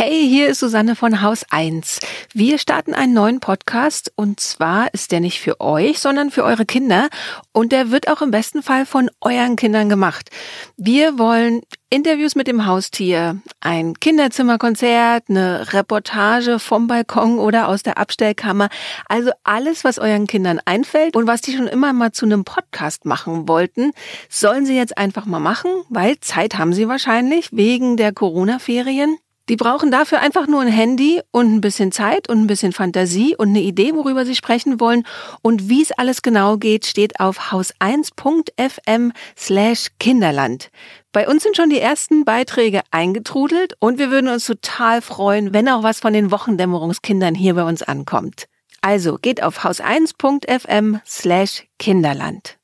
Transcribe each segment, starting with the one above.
Hey, hier ist Susanne von Haus 1. Wir starten einen neuen Podcast und zwar ist der nicht für euch, sondern für eure Kinder und der wird auch im besten Fall von euren Kindern gemacht. Wir wollen Interviews mit dem Haustier, ein Kinderzimmerkonzert, eine Reportage vom Balkon oder aus der Abstellkammer, also alles, was euren Kindern einfällt und was die schon immer mal zu einem Podcast machen wollten, sollen sie jetzt einfach mal machen, weil Zeit haben sie wahrscheinlich wegen der Corona-Ferien. Die brauchen dafür einfach nur ein Handy und ein bisschen Zeit und ein bisschen Fantasie und eine Idee, worüber sie sprechen wollen. Und wie es alles genau geht, steht auf haus1.fm slash Kinderland. Bei uns sind schon die ersten Beiträge eingetrudelt und wir würden uns total freuen, wenn auch was von den Wochendämmerungskindern hier bei uns ankommt. Also geht auf haus1.fm slash Kinderland.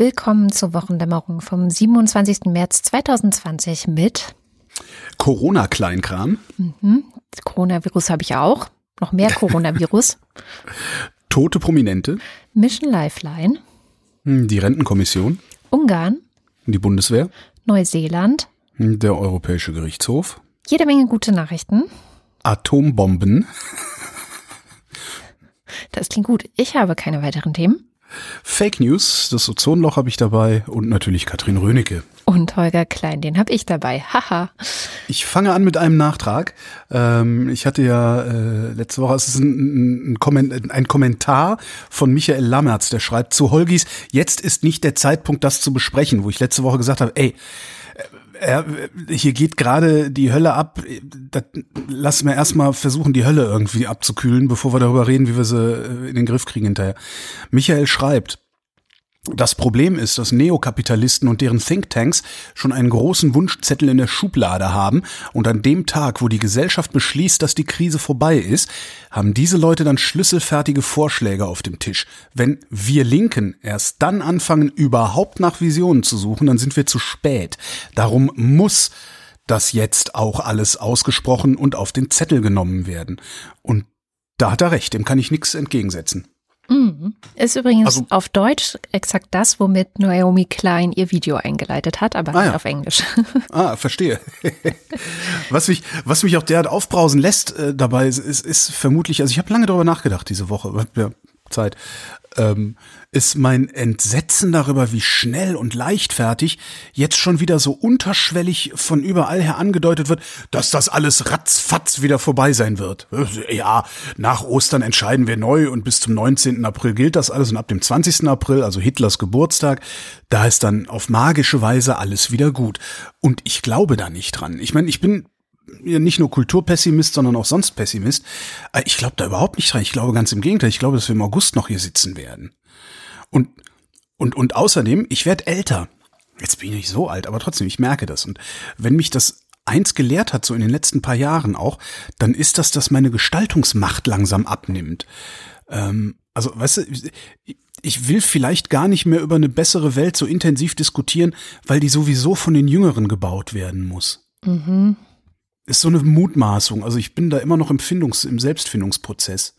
Willkommen zur Wochendämmerung vom 27. März 2020 mit Corona-Kleinkram. Mhm. Coronavirus habe ich auch. Noch mehr Coronavirus. Tote Prominente. Mission Lifeline. Die Rentenkommission. Ungarn. Die Bundeswehr. Neuseeland. Der Europäische Gerichtshof. Jede Menge gute Nachrichten. Atombomben. Das klingt gut. Ich habe keine weiteren Themen. Fake News, das Ozonloch habe ich dabei und natürlich Katrin Rönecke. Und Holger Klein, den habe ich dabei. Haha. ich fange an mit einem Nachtrag. Ähm, ich hatte ja äh, letzte Woche, es ist ein, ein, ein, Kommentar von Michael Lammertz, der schreibt zu Holgis, jetzt ist nicht der Zeitpunkt, das zu besprechen, wo ich letzte Woche gesagt habe, ey, er, hier geht gerade die Hölle ab. Das, lass mir erstmal versuchen, die Hölle irgendwie abzukühlen, bevor wir darüber reden, wie wir sie äh, in den Griff kriegen hinterher. Michael schreibt, das Problem ist, dass Neokapitalisten und deren Thinktanks schon einen großen Wunschzettel in der Schublade haben und an dem Tag, wo die Gesellschaft beschließt, dass die Krise vorbei ist, haben diese Leute dann schlüsselfertige Vorschläge auf dem Tisch. Wenn wir Linken erst dann anfangen, überhaupt nach Visionen zu suchen, dann sind wir zu spät. Darum muss das jetzt auch alles ausgesprochen und auf den Zettel genommen werden. Und da hat er recht, dem kann ich nichts entgegensetzen. Mhm. Ist übrigens also, auf Deutsch exakt das, womit Naomi Klein ihr Video eingeleitet hat, aber ah, nicht ja. auf Englisch. Ah, verstehe. was mich, was mich auch derart aufbrausen lässt äh, dabei, ist, ist, ist vermutlich, also ich habe lange darüber nachgedacht diese Woche, ja, Zeit, ähm, ist mein Entsetzen darüber, wie schnell und leichtfertig jetzt schon wieder so unterschwellig von überall her angedeutet wird, dass das alles ratzfatz wieder vorbei sein wird. Ja, nach Ostern entscheiden wir neu und bis zum 19. April gilt das alles und ab dem 20. April, also Hitlers Geburtstag, da ist dann auf magische Weise alles wieder gut. Und ich glaube da nicht dran. Ich meine, ich bin nicht nur Kulturpessimist, sondern auch sonst Pessimist. Äh, ich glaube da überhaupt nicht dran. Ich glaube ganz im Gegenteil. Ich glaube, dass wir im August noch hier sitzen werden. Und, und, und außerdem, ich werde älter. Jetzt bin ich nicht so alt, aber trotzdem, ich merke das. Und wenn mich das eins gelehrt hat, so in den letzten paar Jahren auch, dann ist das, dass meine Gestaltungsmacht langsam abnimmt. Ähm, also, weißt du, ich will vielleicht gar nicht mehr über eine bessere Welt so intensiv diskutieren, weil die sowieso von den Jüngeren gebaut werden muss. Mhm. Ist so eine Mutmaßung. Also ich bin da immer noch im Findungs-, im Selbstfindungsprozess.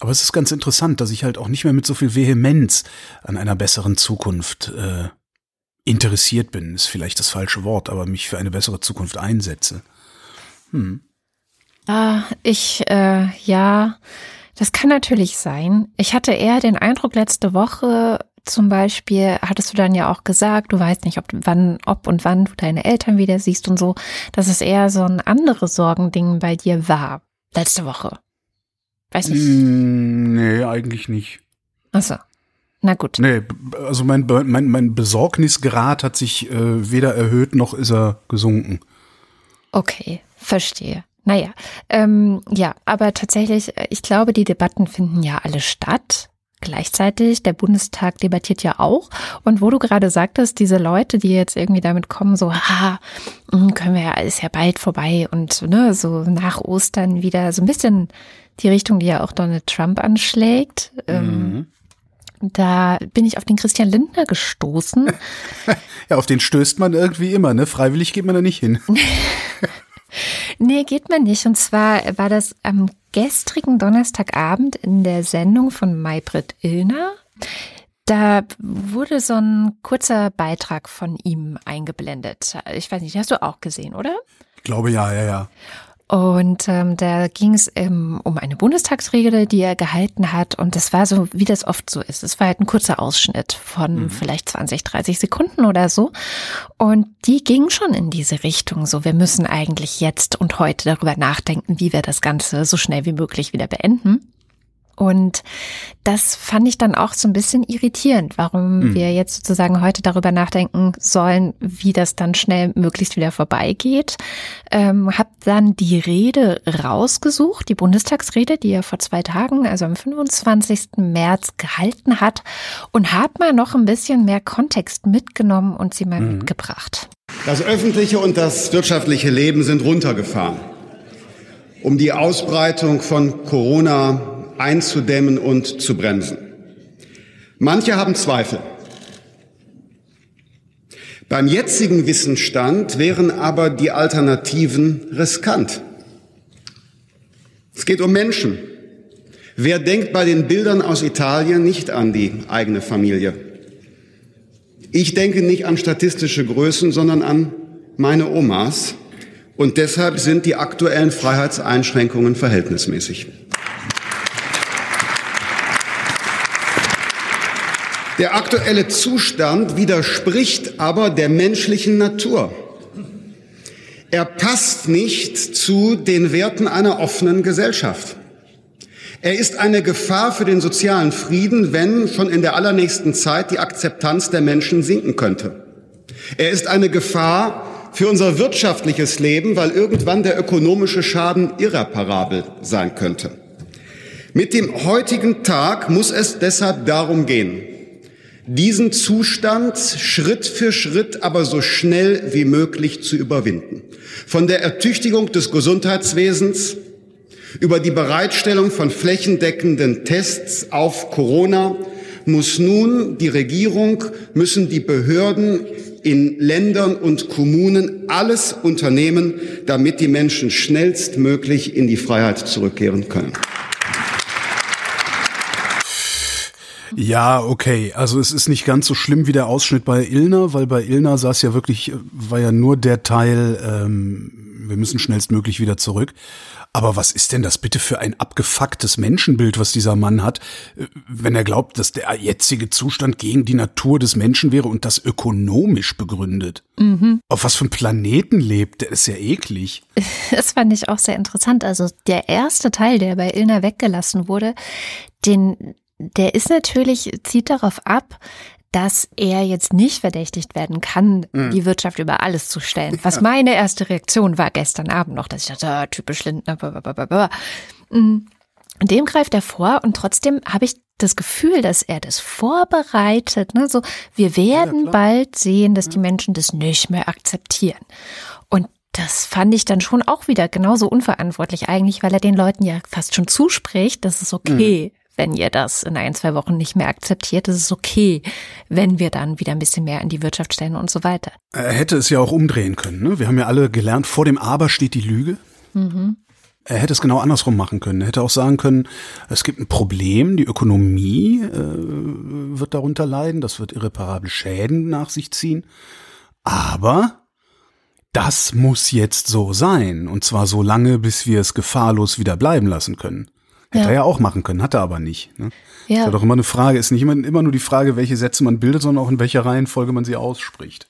Aber es ist ganz interessant, dass ich halt auch nicht mehr mit so viel Vehemenz an einer besseren Zukunft äh, interessiert bin, ist vielleicht das falsche Wort, aber mich für eine bessere Zukunft einsetze. Hm. Ah, ich, äh, ja, das kann natürlich sein. Ich hatte eher den Eindruck letzte Woche, zum Beispiel, hattest du dann ja auch gesagt, du weißt nicht, ob wann, ob und wann du deine Eltern wieder siehst und so, dass es eher so ein anderes Sorgending bei dir war. Letzte Woche. Weiß nicht. Mm, nee, eigentlich nicht. Achso. Na gut. Nee, also mein, mein, mein Besorgnisgrad hat sich äh, weder erhöht noch ist er gesunken. Okay, verstehe. Naja, ähm, ja, aber tatsächlich, ich glaube, die Debatten finden ja alle statt. Gleichzeitig, der Bundestag debattiert ja auch. Und wo du gerade sagtest, diese Leute, die jetzt irgendwie damit kommen, so, ha, hm, können wir ja, ist ja bald vorbei und ne, so nach Ostern wieder so ein bisschen die Richtung, die ja auch Donald Trump anschlägt. Ähm, mhm. Da bin ich auf den Christian Lindner gestoßen. ja, auf den stößt man irgendwie immer, ne? Freiwillig geht man da nicht hin. nee, geht man nicht. Und zwar war das am gestrigen Donnerstagabend in der Sendung von Maybrit Illner. Da wurde so ein kurzer Beitrag von ihm eingeblendet. Ich weiß nicht, hast du auch gesehen, oder? Ich glaube ja, ja, ja. Und ähm, da ging es ähm, um eine Bundestagsrede, die er gehalten hat. Und das war so, wie das oft so ist. Es war halt ein kurzer Ausschnitt von mhm. vielleicht 20, 30 Sekunden oder so. Und die ging schon in diese Richtung. So, wir müssen eigentlich jetzt und heute darüber nachdenken, wie wir das Ganze so schnell wie möglich wieder beenden. Und das fand ich dann auch so ein bisschen irritierend, warum mhm. wir jetzt sozusagen heute darüber nachdenken sollen, wie das dann schnell möglichst wieder vorbeigeht. Ähm, hab dann die Rede rausgesucht, die Bundestagsrede, die er vor zwei Tagen, also am 25. März gehalten hat und hab mal noch ein bisschen mehr Kontext mitgenommen und sie mal mhm. mitgebracht. Das öffentliche und das wirtschaftliche Leben sind runtergefahren. Um die Ausbreitung von Corona einzudämmen und zu bremsen. Manche haben Zweifel. Beim jetzigen Wissensstand wären aber die Alternativen riskant. Es geht um Menschen. Wer denkt bei den Bildern aus Italien nicht an die eigene Familie? Ich denke nicht an statistische Größen, sondern an meine Omas. Und deshalb sind die aktuellen Freiheitseinschränkungen verhältnismäßig. Der aktuelle Zustand widerspricht aber der menschlichen Natur. Er passt nicht zu den Werten einer offenen Gesellschaft. Er ist eine Gefahr für den sozialen Frieden, wenn schon in der allernächsten Zeit die Akzeptanz der Menschen sinken könnte. Er ist eine Gefahr für unser wirtschaftliches Leben, weil irgendwann der ökonomische Schaden irreparabel sein könnte. Mit dem heutigen Tag muss es deshalb darum gehen, diesen Zustand Schritt für Schritt, aber so schnell wie möglich zu überwinden. Von der Ertüchtigung des Gesundheitswesens über die Bereitstellung von flächendeckenden Tests auf Corona muss nun die Regierung, müssen die Behörden in Ländern und Kommunen alles unternehmen, damit die Menschen schnellstmöglich in die Freiheit zurückkehren können. Ja, okay. Also es ist nicht ganz so schlimm wie der Ausschnitt bei Ilna, weil bei Ilna saß ja wirklich, war ja nur der Teil, ähm, wir müssen schnellstmöglich wieder zurück. Aber was ist denn das bitte für ein abgefucktes Menschenbild, was dieser Mann hat, wenn er glaubt, dass der jetzige Zustand gegen die Natur des Menschen wäre und das ökonomisch begründet? Mhm. Auf was für einem Planeten lebt, der ist ja eklig. Das fand ich auch sehr interessant. Also der erste Teil, der bei Ilna weggelassen wurde, den der ist natürlich, zieht darauf ab, dass er jetzt nicht verdächtigt werden kann, mhm. die Wirtschaft über alles zu stellen. Was meine erste Reaktion war gestern Abend noch, dass ich dachte, ah, typisch Lindner. Blablabla. Mhm. Dem greift er vor und trotzdem habe ich das Gefühl, dass er das vorbereitet. Ne? So, wir werden ja, bald sehen, dass die Menschen das nicht mehr akzeptieren. Und das fand ich dann schon auch wieder genauso unverantwortlich eigentlich, weil er den Leuten ja fast schon zuspricht, dass es okay, mhm wenn ihr das in ein, zwei Wochen nicht mehr akzeptiert, ist es okay, wenn wir dann wieder ein bisschen mehr in die Wirtschaft stellen und so weiter. Er hätte es ja auch umdrehen können. Ne? Wir haben ja alle gelernt, vor dem Aber steht die Lüge. Mhm. Er hätte es genau andersrum machen können. Er hätte auch sagen können, es gibt ein Problem, die Ökonomie äh, wird darunter leiden, das wird irreparable Schäden nach sich ziehen. Aber das muss jetzt so sein. Und zwar so lange, bis wir es gefahrlos wieder bleiben lassen können. Hätte ja. er ja auch machen können, hat er aber nicht. Ne? Ja. Ist ja doch immer eine Frage, ist nicht immer, immer nur die Frage, welche Sätze man bildet, sondern auch in welcher Reihenfolge man sie ausspricht.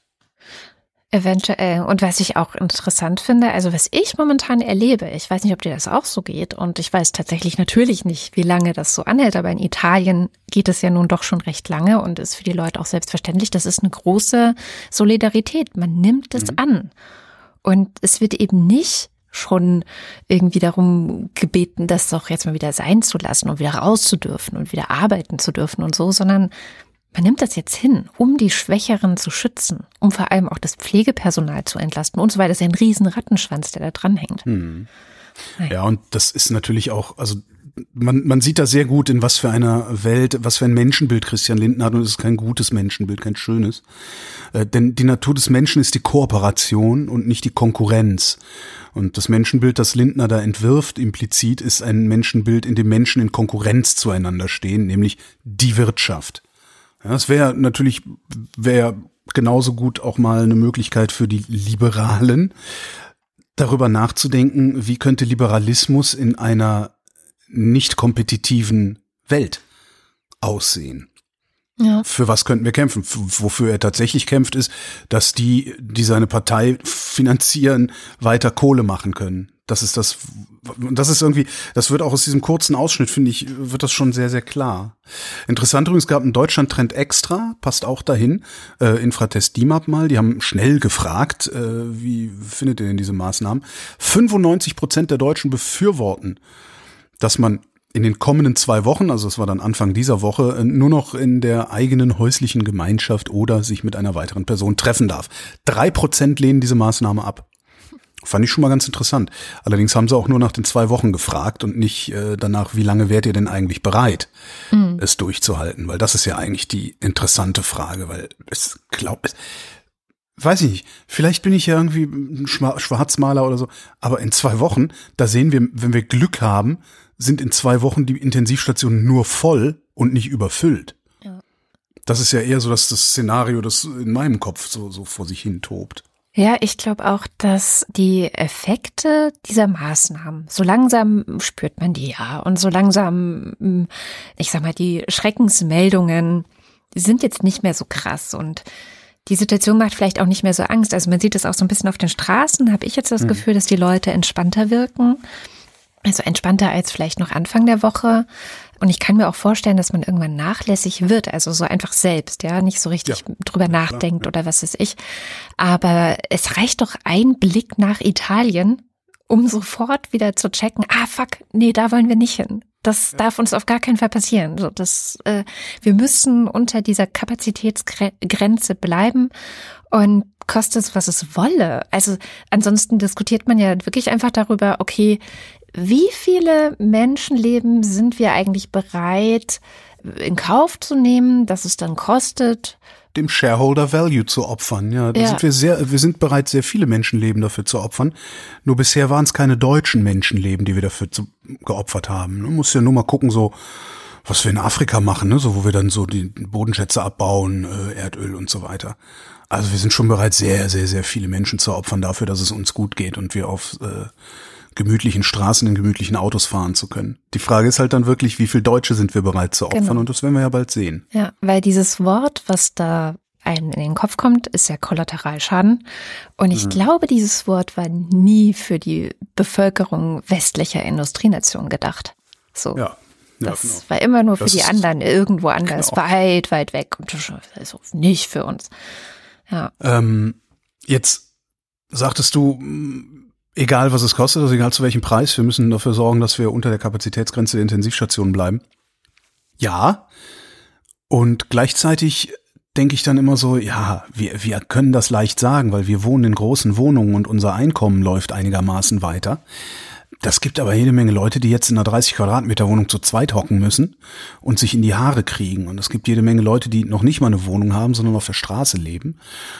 Eventuell. Und was ich auch interessant finde, also was ich momentan erlebe, ich weiß nicht, ob dir das auch so geht und ich weiß tatsächlich natürlich nicht, wie lange das so anhält, aber in Italien geht es ja nun doch schon recht lange und ist für die Leute auch selbstverständlich. Das ist eine große Solidarität. Man nimmt es mhm. an. Und es wird eben nicht schon irgendwie darum gebeten, das doch jetzt mal wieder sein zu lassen und wieder raus zu dürfen und wieder arbeiten zu dürfen und so, sondern man nimmt das jetzt hin, um die Schwächeren zu schützen, um vor allem auch das Pflegepersonal zu entlasten und so weiter. Das ist ja ein riesen Rattenschwanz, der da dranhängt. Hm. Ja, und das ist natürlich auch, also man, man sieht da sehr gut, in was für einer Welt, was für ein Menschenbild Christian Lindner hat und es ist kein gutes Menschenbild, kein schönes. Äh, denn die Natur des Menschen ist die Kooperation und nicht die Konkurrenz. Und das Menschenbild, das Lindner da entwirft, implizit, ist ein Menschenbild, in dem Menschen in Konkurrenz zueinander stehen, nämlich die Wirtschaft. Ja, das wäre natürlich, wäre genauso gut auch mal eine Möglichkeit für die Liberalen, darüber nachzudenken, wie könnte Liberalismus in einer nicht kompetitiven Welt aussehen. Ja. Für was könnten wir kämpfen? Wofür er tatsächlich kämpft, ist, dass die, die seine Partei finanzieren, weiter Kohle machen können. Das ist das, das ist irgendwie, das wird auch aus diesem kurzen Ausschnitt, finde ich, wird das schon sehr, sehr klar. Interessant übrigens, gab einen Deutschland-Trend extra, passt auch dahin, äh, Infratest DIMAP mal, die haben schnell gefragt, äh, wie findet ihr denn diese Maßnahmen? 95 Prozent der Deutschen befürworten, dass man in den kommenden zwei Wochen, also es war dann Anfang dieser Woche, äh, nur noch in der eigenen häuslichen Gemeinschaft oder sich mit einer weiteren Person treffen darf. Drei Prozent lehnen diese Maßnahme ab. Fand ich schon mal ganz interessant. Allerdings haben sie auch nur nach den zwei Wochen gefragt und nicht äh, danach, wie lange wärt ihr denn eigentlich bereit, mhm. es durchzuhalten? Weil das ist ja eigentlich die interessante Frage, weil es glaubt, weiß ich nicht, vielleicht bin ich ja irgendwie ein Schwarzmaler oder so, aber in zwei Wochen, da sehen wir, wenn wir Glück haben, sind in zwei Wochen die Intensivstationen nur voll und nicht überfüllt. Ja. Das ist ja eher so dass das Szenario, das in meinem Kopf so, so vor sich hin tobt. Ja, ich glaube auch, dass die Effekte dieser Maßnahmen, so langsam spürt man die ja und so langsam, hm, ich sag mal, die Schreckensmeldungen, sind jetzt nicht mehr so krass und die Situation macht vielleicht auch nicht mehr so Angst. Also man sieht es auch so ein bisschen auf den Straßen, habe ich jetzt das mhm. Gefühl, dass die Leute entspannter wirken. Also entspannter als vielleicht noch Anfang der Woche. Und ich kann mir auch vorstellen, dass man irgendwann nachlässig wird, also so einfach selbst, ja, nicht so richtig ja. drüber nachdenkt ja. oder was weiß ich. Aber es reicht doch ein Blick nach Italien, um sofort wieder zu checken, ah fuck, nee, da wollen wir nicht hin. Das ja. darf uns auf gar keinen Fall passieren. So, das, äh, wir müssen unter dieser Kapazitätsgrenze bleiben und kostet es, was es wolle. Also ansonsten diskutiert man ja wirklich einfach darüber, okay, wie viele Menschenleben sind wir eigentlich bereit in Kauf zu nehmen, dass es dann kostet? Dem Shareholder Value zu opfern. Ja, da ja. sind wir sehr, wir sind bereit, sehr viele Menschenleben dafür zu opfern. Nur bisher waren es keine deutschen Menschenleben, die wir dafür zu, geopfert haben. Man muss ja nur mal gucken, so, was wir in Afrika machen, ne? so wo wir dann so die Bodenschätze abbauen, äh, Erdöl und so weiter. Also wir sind schon bereit, sehr, sehr, sehr viele Menschen zu opfern dafür, dass es uns gut geht und wir auf äh, gemütlichen Straßen in gemütlichen Autos fahren zu können. Die Frage ist halt dann wirklich, wie viel Deutsche sind wir bereit zu opfern genau. und das werden wir ja bald sehen. Ja, weil dieses Wort, was da einem in den Kopf kommt, ist ja Kollateralschaden. Und ich mhm. glaube, dieses Wort war nie für die Bevölkerung westlicher Industrienationen gedacht. So. Ja. Ja, das genau. war immer nur für das die anderen, irgendwo anders, genau. weit, weit weg und also nicht für uns. Ja. Ähm, jetzt sagtest du, egal was es kostet, also egal zu welchem Preis, wir müssen dafür sorgen, dass wir unter der Kapazitätsgrenze der Intensivstationen bleiben. Ja. Und gleichzeitig denke ich dann immer so, ja, wir, wir können das leicht sagen, weil wir wohnen in großen Wohnungen und unser Einkommen läuft einigermaßen weiter. Das gibt aber jede Menge Leute, die jetzt in einer 30 Quadratmeter Wohnung zu zweit hocken müssen und sich in die Haare kriegen. Und es gibt jede Menge Leute, die noch nicht mal eine Wohnung haben, sondern auf der Straße leben.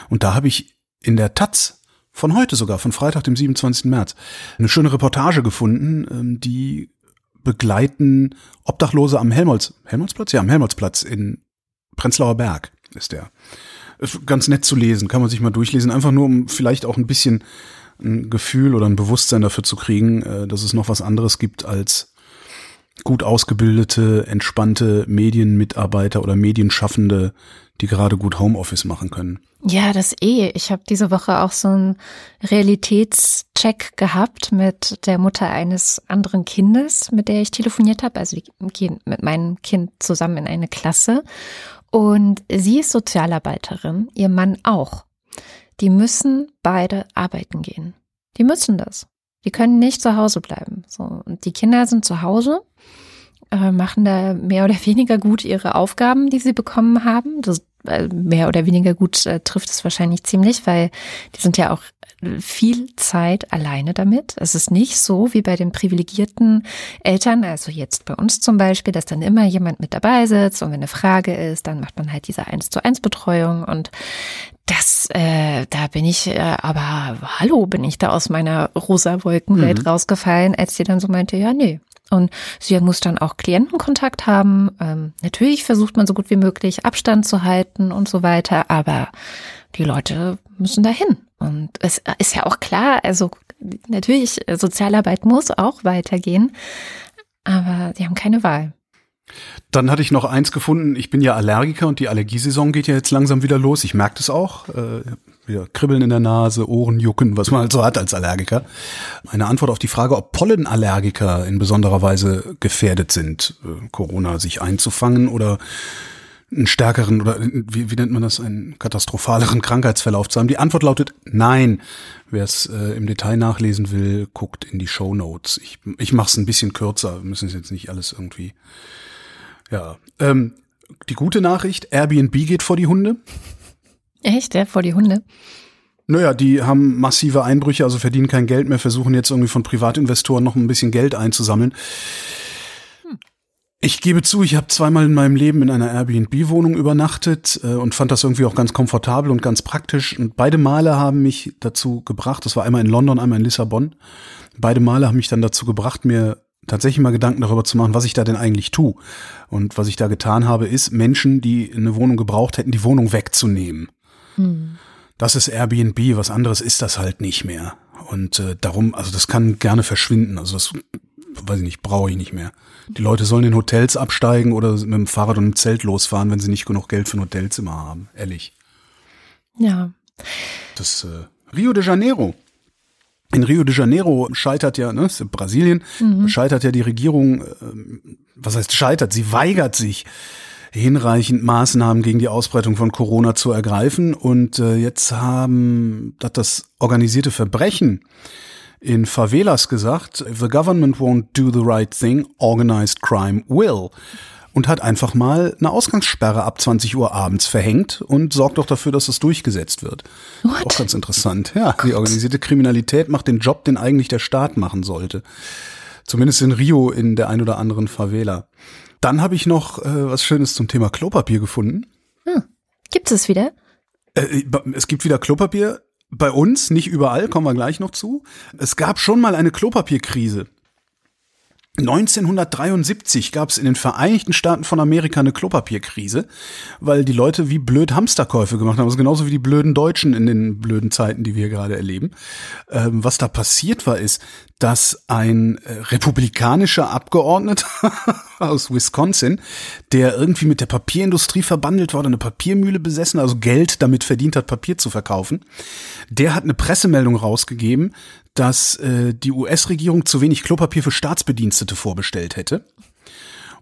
Und da habe ich in der Taz von heute sogar, von Freitag, dem 27. März, eine schöne Reportage gefunden, ähm, die begleiten Obdachlose am Helmholtz, Helmholtzplatz? Ja, am Helmholtzplatz in Prenzlauer Berg ist der. Ganz nett zu lesen, kann man sich mal durchlesen, einfach nur um vielleicht auch ein bisschen ein Gefühl oder ein Bewusstsein dafür zu kriegen, äh, dass es noch was anderes gibt als gut ausgebildete, entspannte Medienmitarbeiter oder Medienschaffende, die gerade gut Homeoffice machen können. Ja, das eh. Ich habe diese Woche auch so einen Realitätscheck gehabt mit der Mutter eines anderen Kindes, mit der ich telefoniert habe. Also wir gehen mit meinem Kind zusammen in eine Klasse. Und sie ist Sozialarbeiterin, ihr Mann auch. Die müssen beide arbeiten gehen. Die müssen das. Die können nicht zu Hause bleiben. So, und die Kinder sind zu Hause, äh, machen da mehr oder weniger gut ihre Aufgaben, die sie bekommen haben. Das, äh, mehr oder weniger gut äh, trifft es wahrscheinlich ziemlich, weil die sind ja auch viel Zeit alleine damit. Es ist nicht so wie bei den privilegierten Eltern, also jetzt bei uns zum Beispiel, dass dann immer jemand mit dabei sitzt und wenn eine Frage ist, dann macht man halt diese eins zu eins Betreuung und das, äh, da bin ich, äh, aber hallo, bin ich da aus meiner rosa Wolkenwelt mhm. rausgefallen, als sie dann so meinte, ja, nee, und sie muss dann auch Klientenkontakt haben. Ähm, natürlich versucht man so gut wie möglich Abstand zu halten und so weiter, aber die Leute müssen dahin. Und es ist ja auch klar, also natürlich, Sozialarbeit muss auch weitergehen, aber sie haben keine Wahl. Dann hatte ich noch eins gefunden. Ich bin ja Allergiker und die Allergiesaison geht ja jetzt langsam wieder los. Ich merke das auch. Äh, wieder Kribbeln in der Nase, Ohren jucken, was man halt so hat als Allergiker. Eine Antwort auf die Frage, ob Pollenallergiker in besonderer Weise gefährdet sind, äh, Corona sich einzufangen oder einen stärkeren oder wie, wie nennt man das, einen katastrophaleren Krankheitsverlauf zu haben? Die Antwort lautet nein. Wer es äh, im Detail nachlesen will, guckt in die Show Notes. Ich, ich mache es ein bisschen kürzer. Wir müssen es jetzt nicht alles irgendwie ja. Ähm, die gute Nachricht, Airbnb geht vor die Hunde. Echt, ja, vor die Hunde? Naja, die haben massive Einbrüche, also verdienen kein Geld mehr, versuchen jetzt irgendwie von Privatinvestoren noch ein bisschen Geld einzusammeln. Hm. Ich gebe zu, ich habe zweimal in meinem Leben in einer Airbnb-Wohnung übernachtet äh, und fand das irgendwie auch ganz komfortabel und ganz praktisch. Und beide Male haben mich dazu gebracht, das war einmal in London, einmal in Lissabon, beide Male haben mich dann dazu gebracht, mir tatsächlich mal Gedanken darüber zu machen, was ich da denn eigentlich tue. Und was ich da getan habe, ist, Menschen, die eine Wohnung gebraucht hätten, die Wohnung wegzunehmen. Hm. Das ist Airbnb, was anderes ist das halt nicht mehr. Und äh, darum, also das kann gerne verschwinden. Also das, weiß ich nicht, brauche ich nicht mehr. Die Leute sollen in Hotels absteigen oder mit dem Fahrrad und dem Zelt losfahren, wenn sie nicht genug Geld für ein Hotelzimmer haben. Ehrlich. Ja. Das äh, Rio de Janeiro in Rio de Janeiro scheitert ja, ne, Brasilien, mhm. scheitert ja die Regierung, äh, was heißt scheitert, sie weigert sich, hinreichend Maßnahmen gegen die Ausbreitung von Corona zu ergreifen. Und äh, jetzt haben hat das organisierte Verbrechen in Favelas gesagt, the government won't do the right thing, organized crime will und hat einfach mal eine Ausgangssperre ab 20 Uhr abends verhängt und sorgt doch dafür, dass es durchgesetzt wird. What? Auch ganz interessant. Ja, oh die organisierte Kriminalität macht den Job, den eigentlich der Staat machen sollte. Zumindest in Rio in der ein oder anderen Favela. Dann habe ich noch äh, was Schönes zum Thema Klopapier gefunden. Hm. Gibt es wieder? Äh, es gibt wieder Klopapier. Bei uns, nicht überall, kommen wir gleich noch zu. Es gab schon mal eine Klopapierkrise. 1973 gab es in den Vereinigten Staaten von Amerika eine Klopapierkrise, weil die Leute wie blöd Hamsterkäufe gemacht haben, also genauso wie die blöden Deutschen in den blöden Zeiten, die wir gerade erleben. Ähm, was da passiert war, ist, dass ein äh, republikanischer Abgeordneter aus Wisconsin, der irgendwie mit der Papierindustrie verbandelt war, eine Papiermühle besessen, also Geld damit verdient hat, Papier zu verkaufen, der hat eine Pressemeldung rausgegeben, dass äh, die US-Regierung zu wenig Klopapier für Staatsbedienstete vorbestellt hätte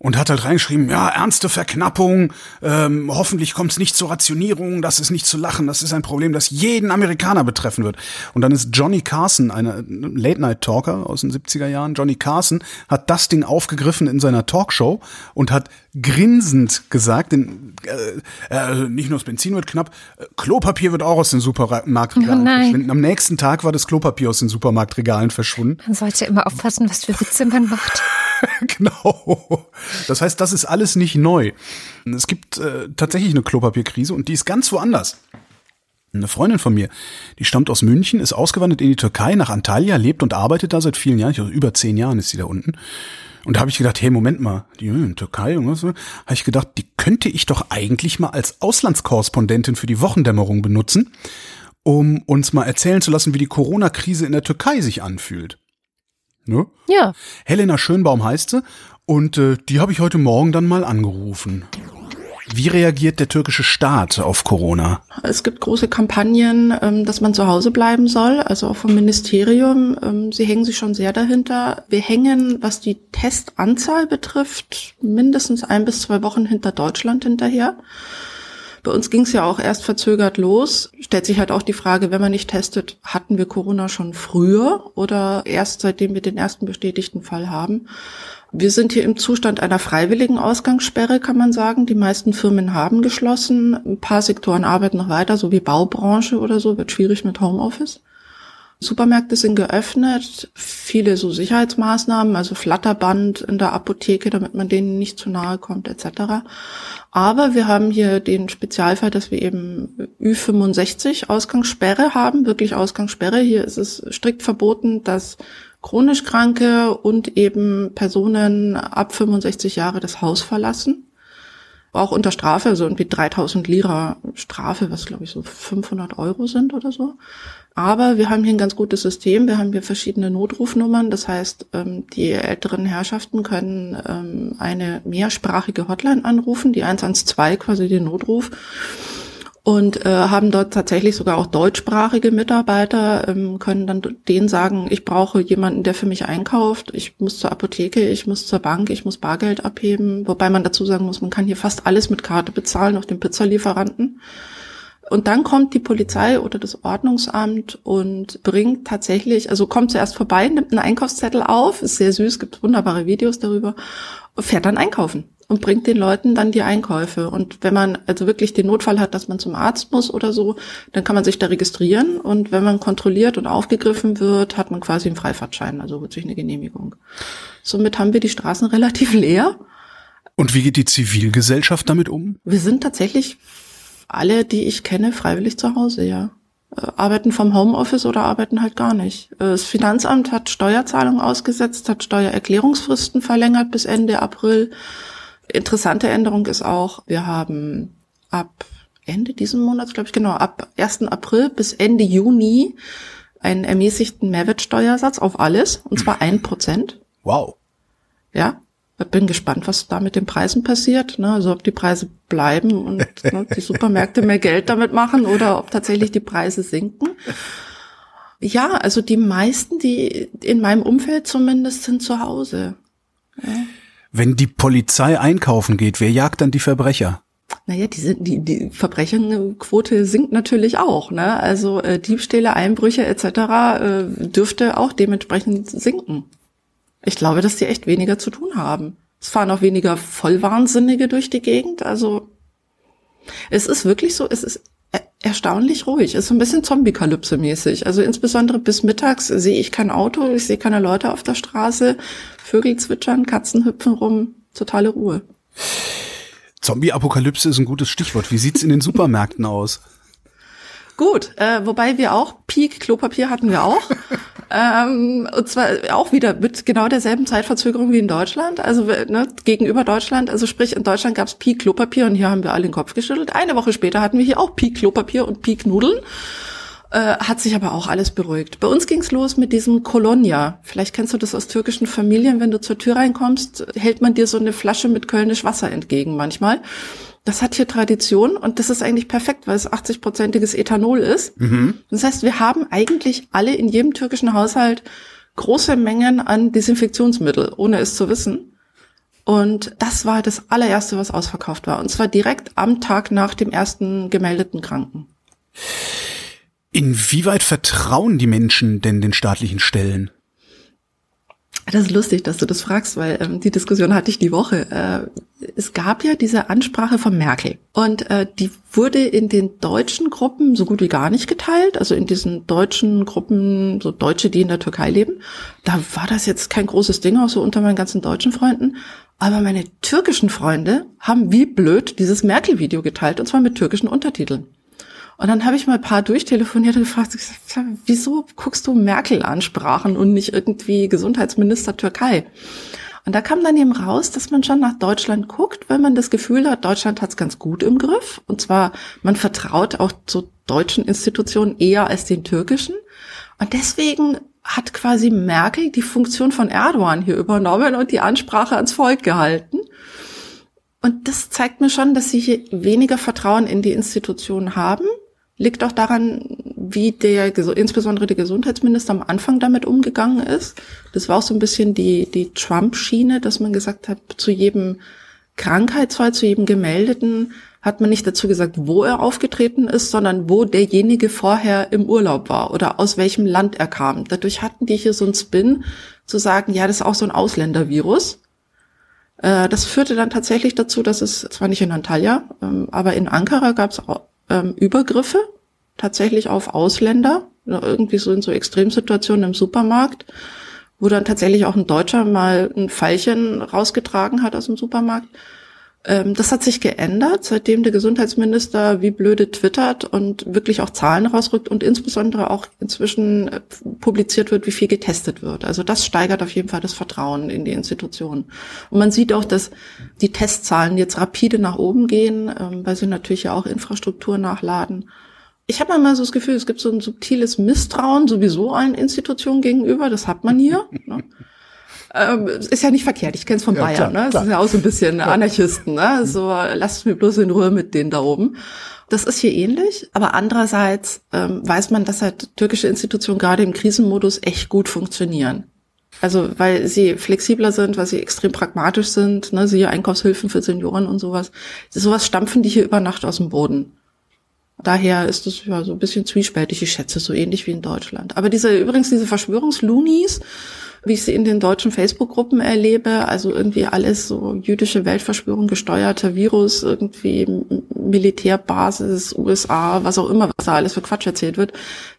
und hat halt reingeschrieben, ja, ernste Verknappung, ähm, hoffentlich kommt es nicht zur Rationierung, das ist nicht zu lachen, das ist ein Problem, das jeden Amerikaner betreffen wird. Und dann ist Johnny Carson, eine Late-Night-Talker aus den 70er Jahren, Johnny Carson hat das Ding aufgegriffen in seiner Talkshow und hat grinsend gesagt, denn, äh, äh, nicht nur das Benzin wird knapp, äh, Klopapier wird auch aus den Supermarktregalen oh verschwinden. Am nächsten Tag war das Klopapier aus den Supermarktregalen verschwunden. Man sollte immer aufpassen, was für Witze man macht. genau. Das heißt, das ist alles nicht neu. Es gibt äh, tatsächlich eine Klopapierkrise und die ist ganz woanders. Eine Freundin von mir, die stammt aus München, ist ausgewandert in die Türkei nach Antalya, lebt und arbeitet da seit vielen Jahren. Ich glaube, über zehn Jahren ist sie da unten. Und da habe ich gedacht, hey, Moment mal, die in hm, Türkei und was, habe ich gedacht, die könnte ich doch eigentlich mal als Auslandskorrespondentin für die Wochendämmerung benutzen, um uns mal erzählen zu lassen, wie die Corona-Krise in der Türkei sich anfühlt. Ne? Ja. Helena Schönbaum heißt sie und äh, die habe ich heute Morgen dann mal angerufen. Wie reagiert der türkische Staat auf Corona? Es gibt große Kampagnen, ähm, dass man zu Hause bleiben soll, also auch vom Ministerium. Ähm, sie hängen sich schon sehr dahinter. Wir hängen, was die Testanzahl betrifft, mindestens ein bis zwei Wochen hinter Deutschland hinterher. Bei uns ging es ja auch erst verzögert los. Stellt sich halt auch die Frage, wenn man nicht testet, hatten wir Corona schon früher oder erst seitdem wir den ersten bestätigten Fall haben? Wir sind hier im Zustand einer freiwilligen Ausgangssperre, kann man sagen. Die meisten Firmen haben geschlossen. Ein paar Sektoren arbeiten noch weiter, so wie Baubranche oder so, wird schwierig mit Homeoffice. Supermärkte sind geöffnet, viele so Sicherheitsmaßnahmen, also Flatterband in der Apotheke, damit man denen nicht zu nahe kommt, etc. Aber wir haben hier den Spezialfall, dass wir eben Ü65 Ausgangssperre haben, wirklich Ausgangssperre. Hier ist es strikt verboten, dass chronisch Kranke und eben Personen ab 65 Jahre das Haus verlassen. Auch unter Strafe, so irgendwie 3000 Lira Strafe, was glaube ich so 500 Euro sind oder so. Aber wir haben hier ein ganz gutes System. Wir haben hier verschiedene Notrufnummern. Das heißt, ähm, die älteren Herrschaften können ähm, eine mehrsprachige Hotline anrufen, die 112 quasi den Notruf und äh, haben dort tatsächlich sogar auch deutschsprachige Mitarbeiter, ähm, können dann denen sagen, ich brauche jemanden, der für mich einkauft, ich muss zur Apotheke, ich muss zur Bank, ich muss Bargeld abheben, wobei man dazu sagen muss, man kann hier fast alles mit Karte bezahlen, auf den Pizzalieferanten. Und dann kommt die Polizei oder das Ordnungsamt und bringt tatsächlich, also kommt zuerst vorbei, nimmt einen Einkaufszettel auf, ist sehr süß, gibt wunderbare Videos darüber, fährt dann einkaufen und bringt den Leuten dann die Einkäufe. Und wenn man also wirklich den Notfall hat, dass man zum Arzt muss oder so, dann kann man sich da registrieren. Und wenn man kontrolliert und aufgegriffen wird, hat man quasi einen Freifahrtschein, also holt sich eine Genehmigung. Somit haben wir die Straßen relativ leer. Und wie geht die Zivilgesellschaft damit um? Wir sind tatsächlich alle, die ich kenne, freiwillig zu Hause, ja. Äh, arbeiten vom Homeoffice oder arbeiten halt gar nicht. Äh, das Finanzamt hat Steuerzahlungen ausgesetzt, hat Steuererklärungsfristen verlängert bis Ende April. Interessante Änderung ist auch, wir haben ab Ende diesen Monats, glaube ich, genau, ab 1. April bis Ende Juni einen ermäßigten Mehrwertsteuersatz auf alles, und zwar ein Prozent. Wow. Ja, bin gespannt, was da mit den Preisen passiert. Ne? Also ob die Preise bleiben und ne, die Supermärkte mehr Geld damit machen oder ob tatsächlich die Preise sinken. Ja, also die meisten, die in meinem Umfeld zumindest, sind zu Hause. Ja. Wenn die Polizei einkaufen geht, wer jagt dann die Verbrecher? Naja, die, die, die Verbrecherquote sinkt natürlich auch. Ne? Also äh, Diebstähle, Einbrüche etc. Äh, dürfte auch dementsprechend sinken. Ich glaube, dass die echt weniger zu tun haben. Es fahren auch weniger Vollwahnsinnige durch die Gegend. Also es ist wirklich so, es ist erstaunlich ruhig. Es ist so ein bisschen Zombie-Kalypse-mäßig. Also insbesondere bis mittags sehe ich kein Auto, ich sehe keine Leute auf der Straße, Vögel zwitschern, Katzen hüpfen rum, totale Ruhe. Zombie-Apokalypse ist ein gutes Stichwort. Wie sieht's in den Supermärkten aus? Gut, äh, wobei wir auch Peak Klopapier hatten wir auch. Ähm, und zwar auch wieder mit genau derselben Zeitverzögerung wie in Deutschland, also ne, gegenüber Deutschland. Also sprich, in Deutschland gab es Peak Klopapier und hier haben wir alle den Kopf geschüttelt. Eine Woche später hatten wir hier auch Peak Klopapier und Peak Nudeln. Äh, hat sich aber auch alles beruhigt. Bei uns ging's los mit diesem Kolonia. Vielleicht kennst du das aus türkischen Familien. Wenn du zur Tür reinkommst, hält man dir so eine Flasche mit Kölnisch Wasser entgegen manchmal. Das hat hier Tradition und das ist eigentlich perfekt, weil es 80-prozentiges Ethanol ist. Mhm. Das heißt, wir haben eigentlich alle in jedem türkischen Haushalt große Mengen an Desinfektionsmittel, ohne es zu wissen. Und das war das allererste, was ausverkauft war. Und zwar direkt am Tag nach dem ersten gemeldeten Kranken. Inwieweit vertrauen die Menschen denn den staatlichen Stellen? Das ist lustig, dass du das fragst, weil ähm, die Diskussion hatte ich die Woche. Äh, es gab ja diese Ansprache von Merkel und äh, die wurde in den deutschen Gruppen so gut wie gar nicht geteilt. Also in diesen deutschen Gruppen, so Deutsche, die in der Türkei leben, da war das jetzt kein großes Ding, auch so unter meinen ganzen deutschen Freunden. Aber meine türkischen Freunde haben wie blöd dieses Merkel-Video geteilt und zwar mit türkischen Untertiteln. Und dann habe ich mal ein paar durchtelefoniert und gefragt, wieso guckst du Merkel-Ansprachen und nicht irgendwie Gesundheitsminister Türkei? Und da kam dann eben raus, dass man schon nach Deutschland guckt, wenn man das Gefühl hat, Deutschland hat es ganz gut im Griff. Und zwar, man vertraut auch zu deutschen Institutionen eher als den türkischen. Und deswegen hat quasi Merkel die Funktion von Erdogan hier übernommen und die Ansprache ans Volk gehalten. Und das zeigt mir schon, dass sie hier weniger Vertrauen in die Institutionen haben liegt auch daran, wie der, insbesondere der Gesundheitsminister am Anfang damit umgegangen ist. Das war auch so ein bisschen die, die Trump-Schiene, dass man gesagt hat, zu jedem Krankheitsfall, zu jedem Gemeldeten hat man nicht dazu gesagt, wo er aufgetreten ist, sondern wo derjenige vorher im Urlaub war oder aus welchem Land er kam. Dadurch hatten die hier so einen Spin zu sagen, ja, das ist auch so ein Ausländervirus. Äh, das führte dann tatsächlich dazu, dass es zwar nicht in Antalya, ähm, aber in Ankara gab es ähm, Übergriffe tatsächlich auf Ausländer, irgendwie so in so Extremsituationen im Supermarkt, wo dann tatsächlich auch ein Deutscher mal ein Pfeilchen rausgetragen hat aus dem Supermarkt. Ähm, das hat sich geändert, seitdem der Gesundheitsminister wie blöde twittert und wirklich auch Zahlen rausrückt und insbesondere auch inzwischen äh, publiziert wird, wie viel getestet wird. Also das steigert auf jeden Fall das Vertrauen in die Institutionen. Und man sieht auch, dass die Testzahlen jetzt rapide nach oben gehen, ähm, weil sie natürlich ja auch Infrastruktur nachladen. Ich habe manchmal so das Gefühl, es gibt so ein subtiles Misstrauen sowieso allen Institutionen gegenüber. Das hat man hier. ne? Ähm, ist ja nicht verkehrt, ich kenne es von Ja, Bayern, klar, ne? Das sind ja auch so ein bisschen Anarchisten, ne? So, lasst mir bloß in Ruhe mit denen da oben. Das ist hier ähnlich, aber andererseits ähm, weiß man, dass halt türkische Institutionen gerade im Krisenmodus echt gut funktionieren. Also weil sie flexibler sind, weil sie extrem pragmatisch sind, ne, siehe Einkaufshilfen für Senioren und sowas. Sowas stampfen die hier über Nacht aus dem Boden. Daher ist es ja so ein bisschen zwiespältig, ich schätze, so ähnlich wie in Deutschland. Aber diese, übrigens diese Verschwörungslunis, wie ich sie in den deutschen Facebook-Gruppen erlebe, also irgendwie alles so jüdische Weltverschwörung gesteuerter Virus, irgendwie Militärbasis, USA, was auch immer, was da alles für Quatsch erzählt wird,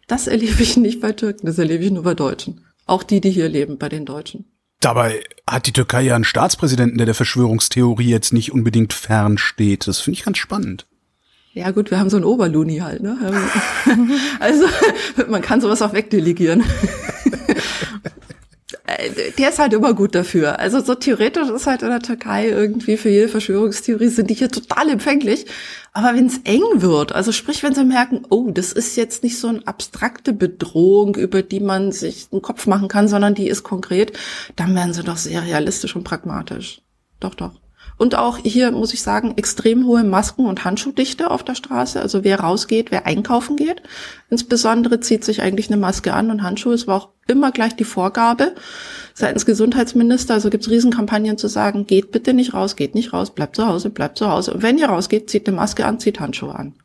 das erlebe ich nicht bei Türken, das erlebe ich nur bei Deutschen. Auch die, die hier leben, bei den Deutschen. Dabei hat die Türkei ja einen Staatspräsidenten, der der Verschwörungstheorie jetzt nicht unbedingt fernsteht. Das finde ich ganz spannend. Ja gut, wir haben so einen Oberluni halt, ne? Also man kann sowas auch wegdelegieren. Der ist halt immer gut dafür. Also so theoretisch ist halt in der Türkei irgendwie für jede Verschwörungstheorie sind die hier total empfänglich. Aber wenn es eng wird, also sprich, wenn sie merken, oh, das ist jetzt nicht so eine abstrakte Bedrohung, über die man sich einen Kopf machen kann, sondern die ist konkret, dann werden sie doch sehr realistisch und pragmatisch. Doch, doch. Und auch hier muss ich sagen, extrem hohe Masken- und Handschuhdichte auf der Straße. Also wer rausgeht, wer einkaufen geht. Insbesondere zieht sich eigentlich eine Maske an und Handschuhe. Es war auch immer gleich die Vorgabe seitens Gesundheitsminister. Also gibt es Riesenkampagnen zu sagen, geht bitte nicht raus, geht nicht raus, bleibt zu Hause, bleibt zu Hause. Und wenn ihr rausgeht, zieht eine Maske an, zieht Handschuhe an.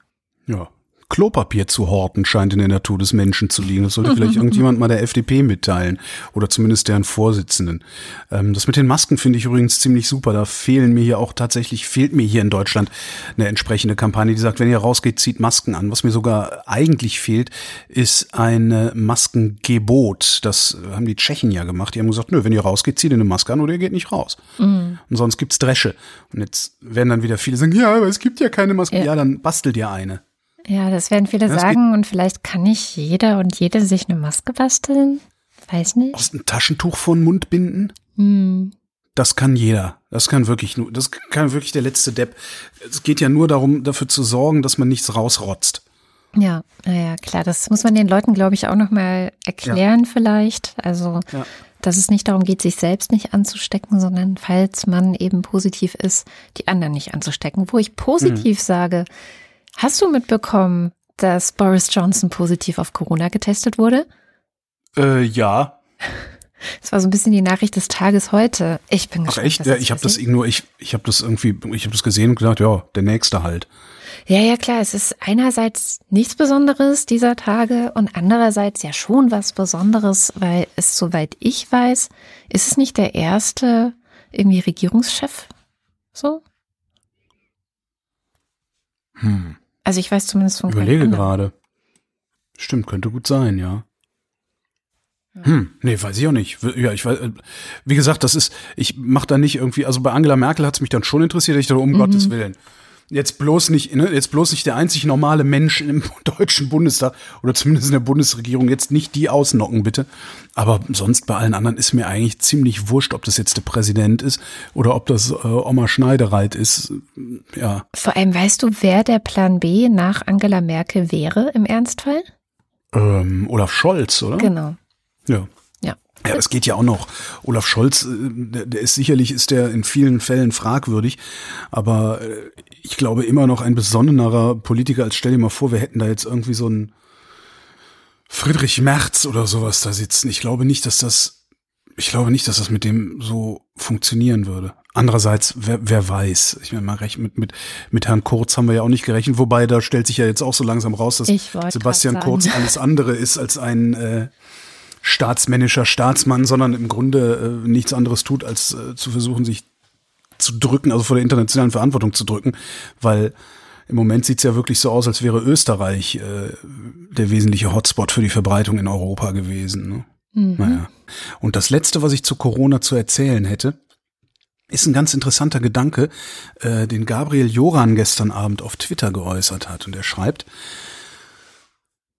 Ja. Klopapier zu horten scheint in der Natur des Menschen zu liegen. Das sollte vielleicht irgendjemand mal der FDP mitteilen oder zumindest deren Vorsitzenden. Ähm, das mit den Masken finde ich übrigens ziemlich super. Da fehlen mir hier auch tatsächlich, fehlt mir hier in Deutschland eine entsprechende Kampagne, die sagt, wenn ihr rausgeht, zieht Masken an. Was mir sogar eigentlich fehlt, ist ein Maskengebot. Das haben die Tschechen ja gemacht. Die haben gesagt, nö, wenn ihr rausgeht, zieht ihr eine Maske an oder ihr geht nicht raus. Und sonst gibt's Dresche. Und jetzt werden dann wieder viele sagen, ja, aber es gibt ja keine Maske. Ja. Ja, dann bastelt ihr eine. Ja, das werden viele Das sagen und vielleicht kann nicht jeder und jede sich eine Maske basteln. Weiß nicht. aus einem Taschentuch vor den Mund binden? Hm. Das kann jeder. Das kann wirklich nur, das kann wirklich der letzte Depp. Es geht ja nur darum, dafür zu sorgen, dass man nichts rausrotzt. Ja, naja, klar, das muss man den Leuten, glaube ich, auch nochmal erklären vielleicht. Also, Ja. dass es nicht darum geht, sich selbst nicht anzustecken, sondern falls man eben positiv ist, die anderen nicht anzustecken. Wo ich positiv sage, hast du mitbekommen, dass Boris Johnson positiv auf Corona getestet wurde? Äh, ja. Das war so ein bisschen die Nachricht des Tages heute. Ich bin Ach gespannt. echt? was Ja, ich habe das ignoriert. Ich, ich habe das irgendwie, ich habe das gesehen und gedacht, ja, der nächste halt. Ja, ja, klar. Es ist einerseits nichts Besonderes dieser Tage und andererseits ja schon was Besonderes, weil es, soweit ich weiß, ist es nicht der erste irgendwie Regierungschef. So? Hm. Also ich weiß zumindest von Überlege gerade. Stimmt, könnte gut sein, ja. Hm, nee, weiß ich auch nicht. Ja, ich weiß, äh, wie gesagt, das ist, ich mach da nicht irgendwie, also bei Angela Merkel hat's mich dann schon interessiert, ich dachte, um Gottes Willen. Jetzt bloß nicht, ne, jetzt bloß nicht der einzig normale Mensch im deutschen Bundestag oder zumindest in der Bundesregierung, jetzt nicht die ausnocken, bitte. Aber sonst bei allen anderen ist mir eigentlich ziemlich wurscht, ob das jetzt der Präsident ist oder ob das äh, Oma Schneidereit ist. Ja. Vor allem weißt du, wer der Plan B nach Angela Merkel wäre im Ernstfall? Ähm, Olaf Scholz, oder? Genau. Ja. Ja. Das geht ja auch noch. Olaf Scholz, äh, der, ist sicherlich ist der in vielen Fällen fragwürdig, aber äh, ich glaube immer noch ein besonnenerer Politiker als stell dir mal vor, wir hätten da jetzt irgendwie so einen Friedrich Merz oder sowas da sitzen. Ich glaube nicht, dass das ich glaube nicht, dass das mit dem so funktionieren würde. Andererseits, wer, wer weiß? Ich meine, mal recht mit, mit, mit Herrn Kurz haben wir ja auch nicht gerechnet, wobei da stellt sich ja jetzt auch so langsam raus, dass Sebastian. Kurz alles andere ist als ein äh, staatsmännischer Staatsmann, sondern im Grunde äh, nichts anderes tut, als äh, zu versuchen, sich zu drücken, also vor der internationalen Verantwortung zu drücken, weil Im Moment sieht's ja wirklich so aus, als wäre Österreich äh, der wesentliche Hotspot für die Verbreitung in Europa gewesen. Ne? Mhm. Naja. Und das Letzte, was ich zu Corona zu erzählen hätte, ist ein ganz interessanter Gedanke, äh, den Gabriel Joran gestern Abend auf Twitter geäußert hat. Und er schreibt,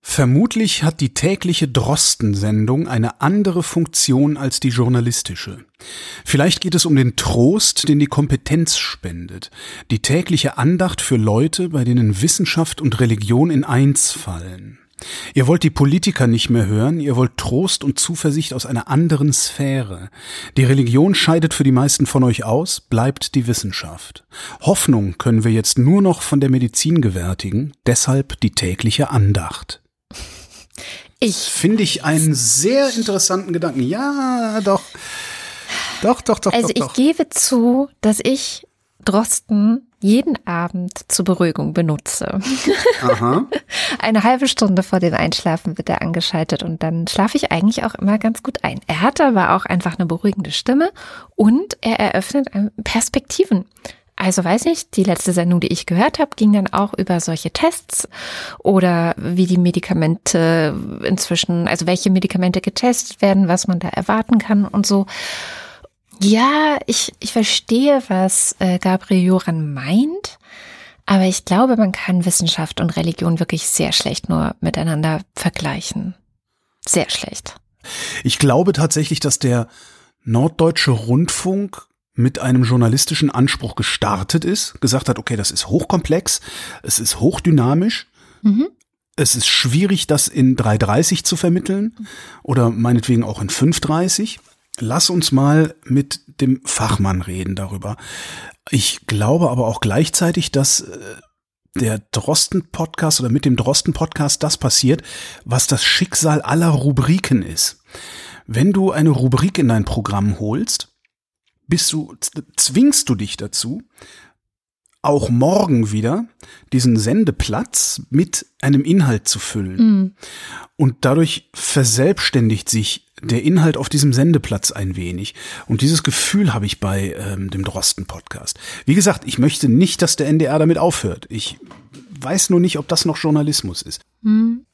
Vermutlich hat die tägliche Drosten-Sendung eine andere Funktion als die journalistische. Vielleicht geht es um den Trost, den die Kompetenz spendet, die tägliche Andacht für Leute, bei denen Wissenschaft und Religion in eins fallen. Ihr wollt die Politiker nicht mehr hören, ihr wollt Trost und Zuversicht aus einer anderen Sphäre. Die Religion scheidet für die meisten von euch aus, bleibt die Wissenschaft. Hoffnung können wir jetzt nur noch von der Medizin gewärtigen, deshalb die tägliche Andacht. Ich finde ich einen sehr interessanten Gedanken. Ja, doch. Doch, doch, doch. Also doch, ich doch. gebe zu, dass ich Drosten jeden Abend zur Beruhigung benutze. Aha. Eine halbe Stunde vor dem Einschlafen wird er angeschaltet und dann schlafe ich eigentlich auch immer ganz gut ein. Er hat aber auch einfach eine beruhigende Stimme und er eröffnet Perspektiven. Also weiß nicht, die letzte Sendung, die ich gehört habe, ging dann auch über solche Tests oder wie die Medikamente inzwischen, also welche Medikamente getestet werden, was man da erwarten kann und so. Ja, ich, ich verstehe, was äh, Gabriel Joran meint, aber ich glaube, man kann Wissenschaft und Religion wirklich sehr schlecht nur miteinander vergleichen. Sehr schlecht. Ich glaube tatsächlich, dass der Norddeutsche Rundfunk mit einem journalistischen Anspruch gestartet ist, gesagt hat, okay, das ist hochkomplex, es ist hochdynamisch, mhm. es ist schwierig, das in 3.30 zu vermitteln oder meinetwegen auch in 5.30. Lass uns mal mit dem Fachmann reden darüber. Ich glaube aber auch gleichzeitig, dass äh, der Drosten-Podcast oder mit dem Drosten-Podcast das passiert, was das Schicksal aller Rubriken ist. Wenn du eine Rubrik in dein Programm holst, bist du, zwingst du dich dazu, auch morgen wieder diesen Sendeplatz mit einem Inhalt zu füllen. Mhm. Und dadurch verselbstständigt sich der Inhalt auf diesem Sendeplatz ein wenig. Und dieses Gefühl habe ich bei ähm, dem Drosten-Podcast. Wie gesagt, ich möchte nicht, dass der NDR damit aufhört. Ich weiß nur nicht, ob das noch Journalismus ist. Mhm.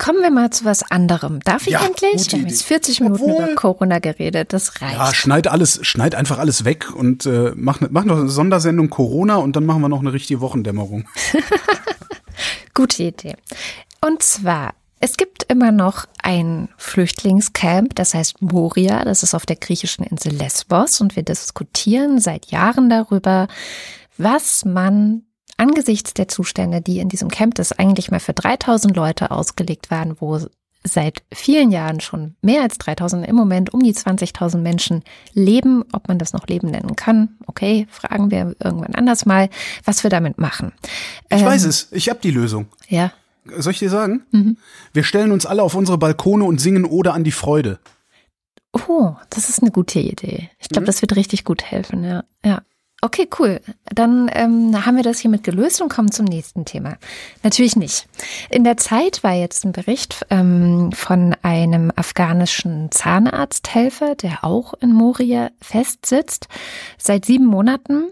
Kommen wir mal zu was anderem. Darf ich ja, endlich? Wir haben jetzt 40 Minuten Obwohl, über Corona geredet. Das reicht. Ja, schneid alles, schneid einfach alles weg und äh, mach, mach noch eine Sondersendung Corona und dann machen wir noch eine richtige Wochendämmerung. Gute Idee. Und zwar, es gibt immer noch ein Flüchtlingscamp, das heißt Moria, das ist auf der griechischen Insel Lesbos und wir diskutieren seit Jahren darüber, was man angesichts der Zustände, die in diesem Camp, das eigentlich mal für 3000 Leute ausgelegt waren, wo seit vielen Jahren schon mehr als 3000, im Moment um die 20.000 Menschen leben, ob man das noch Leben nennen kann. Okay, fragen wir irgendwann anders mal, was wir damit machen. Ich ähm, weiß es, ich habe die Lösung. Ja. Soll ich dir sagen? Mhm. Wir stellen uns alle auf unsere Balkone und singen Oder an die Freude. Oh, das ist eine gute Idee. Ich glaube, mhm. das wird richtig gut helfen, ja. Ja. Okay, cool. Dann ähm, haben wir das hiermit gelöst und kommen zum nächsten Thema. Natürlich nicht. In der Zeit war jetzt ein Bericht ähm, von einem afghanischen Zahnarzthelfer, der auch in Moria festsitzt, seit sieben Monaten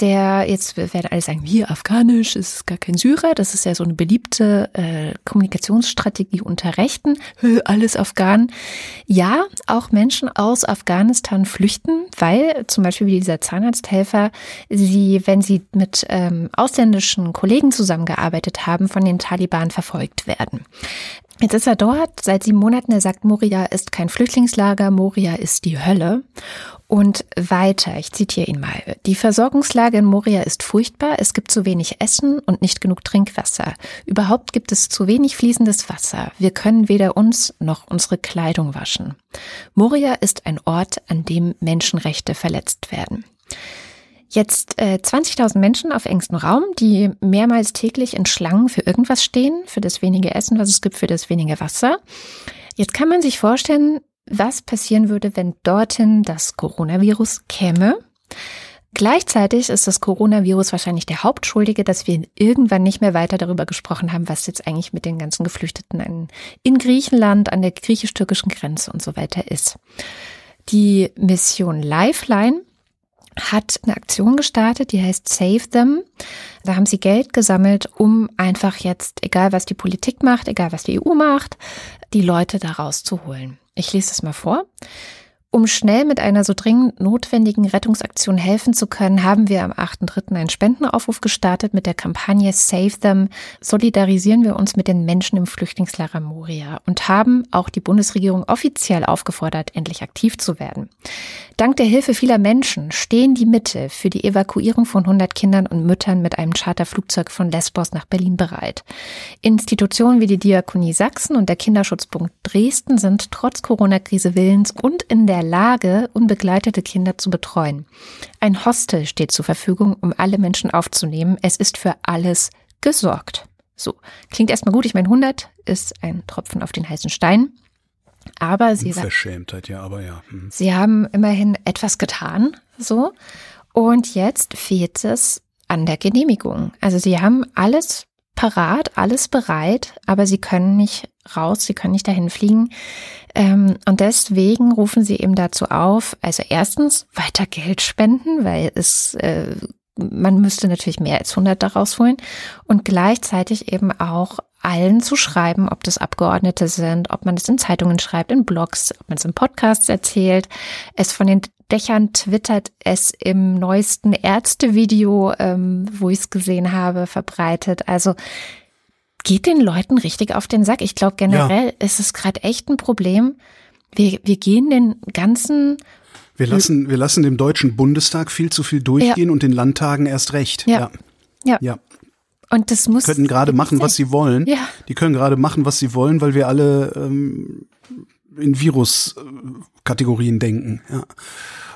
der, jetzt werden alle sagen, hier afghanisch ist gar kein Syrer, das ist ja so eine beliebte äh, Kommunikationsstrategie unter Rechten, alles Afghan. Ja, auch Menschen aus Afghanistan flüchten, weil zum Beispiel wie dieser Zahnarzthelfer, sie, wenn sie mit ähm, ausländischen Kollegen zusammengearbeitet haben, von den Taliban verfolgt werden. Jetzt ist er dort seit sieben Monaten. Er sagt, Moria ist kein Flüchtlingslager, Moria ist die Hölle. Und weiter, ich zitiere ihn mal. Die Versorgungslage in Moria ist furchtbar. Es gibt zu wenig Essen und nicht genug Trinkwasser. Überhaupt gibt es zu wenig fließendes Wasser. Wir können weder uns noch unsere Kleidung waschen. Moria ist ein Ort, an dem Menschenrechte verletzt werden. Jetzt äh, 20.000 Menschen auf engstem Raum, die mehrmals täglich in Schlangen für irgendwas stehen, für das wenige Essen, was es gibt, für das wenige Wasser. Jetzt kann man sich vorstellen, was passieren würde, wenn dorthin das Coronavirus käme. Gleichzeitig ist das Coronavirus wahrscheinlich der Hauptschuldige, dass wir irgendwann nicht mehr weiter darüber gesprochen haben, was jetzt eigentlich mit den ganzen Geflüchteten in Griechenland, an der griechisch-türkischen Grenze und so weiter ist. Die Mission Lifeline hat eine Aktion gestartet, die heißt Save Them. Da haben sie Geld gesammelt, um einfach jetzt, egal was die Politik macht, egal was die EU macht, die Leute da rauszuholen. Ich lese das mal vor. Um schnell mit einer so dringend notwendigen Rettungsaktion helfen zu können, haben wir am 8.3. einen Spendenaufruf gestartet mit der Kampagne Save Them. Solidarisieren wir uns mit den Menschen im Flüchtlingslager Moria und haben auch die Bundesregierung offiziell aufgefordert, endlich aktiv zu werden. Dank der Hilfe vieler Menschen stehen die Mittel für die Evakuierung von 100 Kindern und Müttern mit einem Charterflugzeug von Lesbos nach Berlin bereit. Institutionen wie die Diakonie Sachsen und der Kinderschutzpunkt Dresden sind trotz Corona-Krise willens und in der Lage, unbegleitete Kinder zu betreuen. Ein Hostel steht zur Verfügung, um alle Menschen aufzunehmen. Es ist für alles gesorgt. So, klingt erstmal gut. Ich meine, 100 ist ein Tropfen auf den heißen Stein. Aber sie, Unverschämtheit, ja, aber ja. Hm. sie haben immerhin etwas getan, so. Und jetzt fehlt es an der Genehmigung. Also sie haben alles parat, alles bereit, aber sie können nicht raus, sie können nicht dahin fliegen. Ähm, und deswegen rufen sie eben dazu auf, also erstens weiter Geld spenden, weil es, äh, man müsste natürlich mehr als 100 daraus holen und gleichzeitig eben auch allen zu schreiben, ob das Abgeordnete sind, ob man es in Zeitungen schreibt, in Blogs, ob man es in Podcasts erzählt, es von den Dächern twittert, es im neuesten Ärztevideo, ähm, wo ich es gesehen habe, verbreitet. Also geht den Leuten richtig auf den Sack. Ich glaube, generell ja. ist es gerade echt ein Problem. Wir, wir gehen den ganzen wir lassen, wir lassen dem Deutschen Bundestag viel zu viel durchgehen ja. und den Landtagen erst recht. Ja. Ja. ja. Und das muss. Die können gerade machen, was sie wollen. Ja. Die können gerade machen, was sie wollen, weil wir alle ähm, in Virus-Kategorien denken. Ja.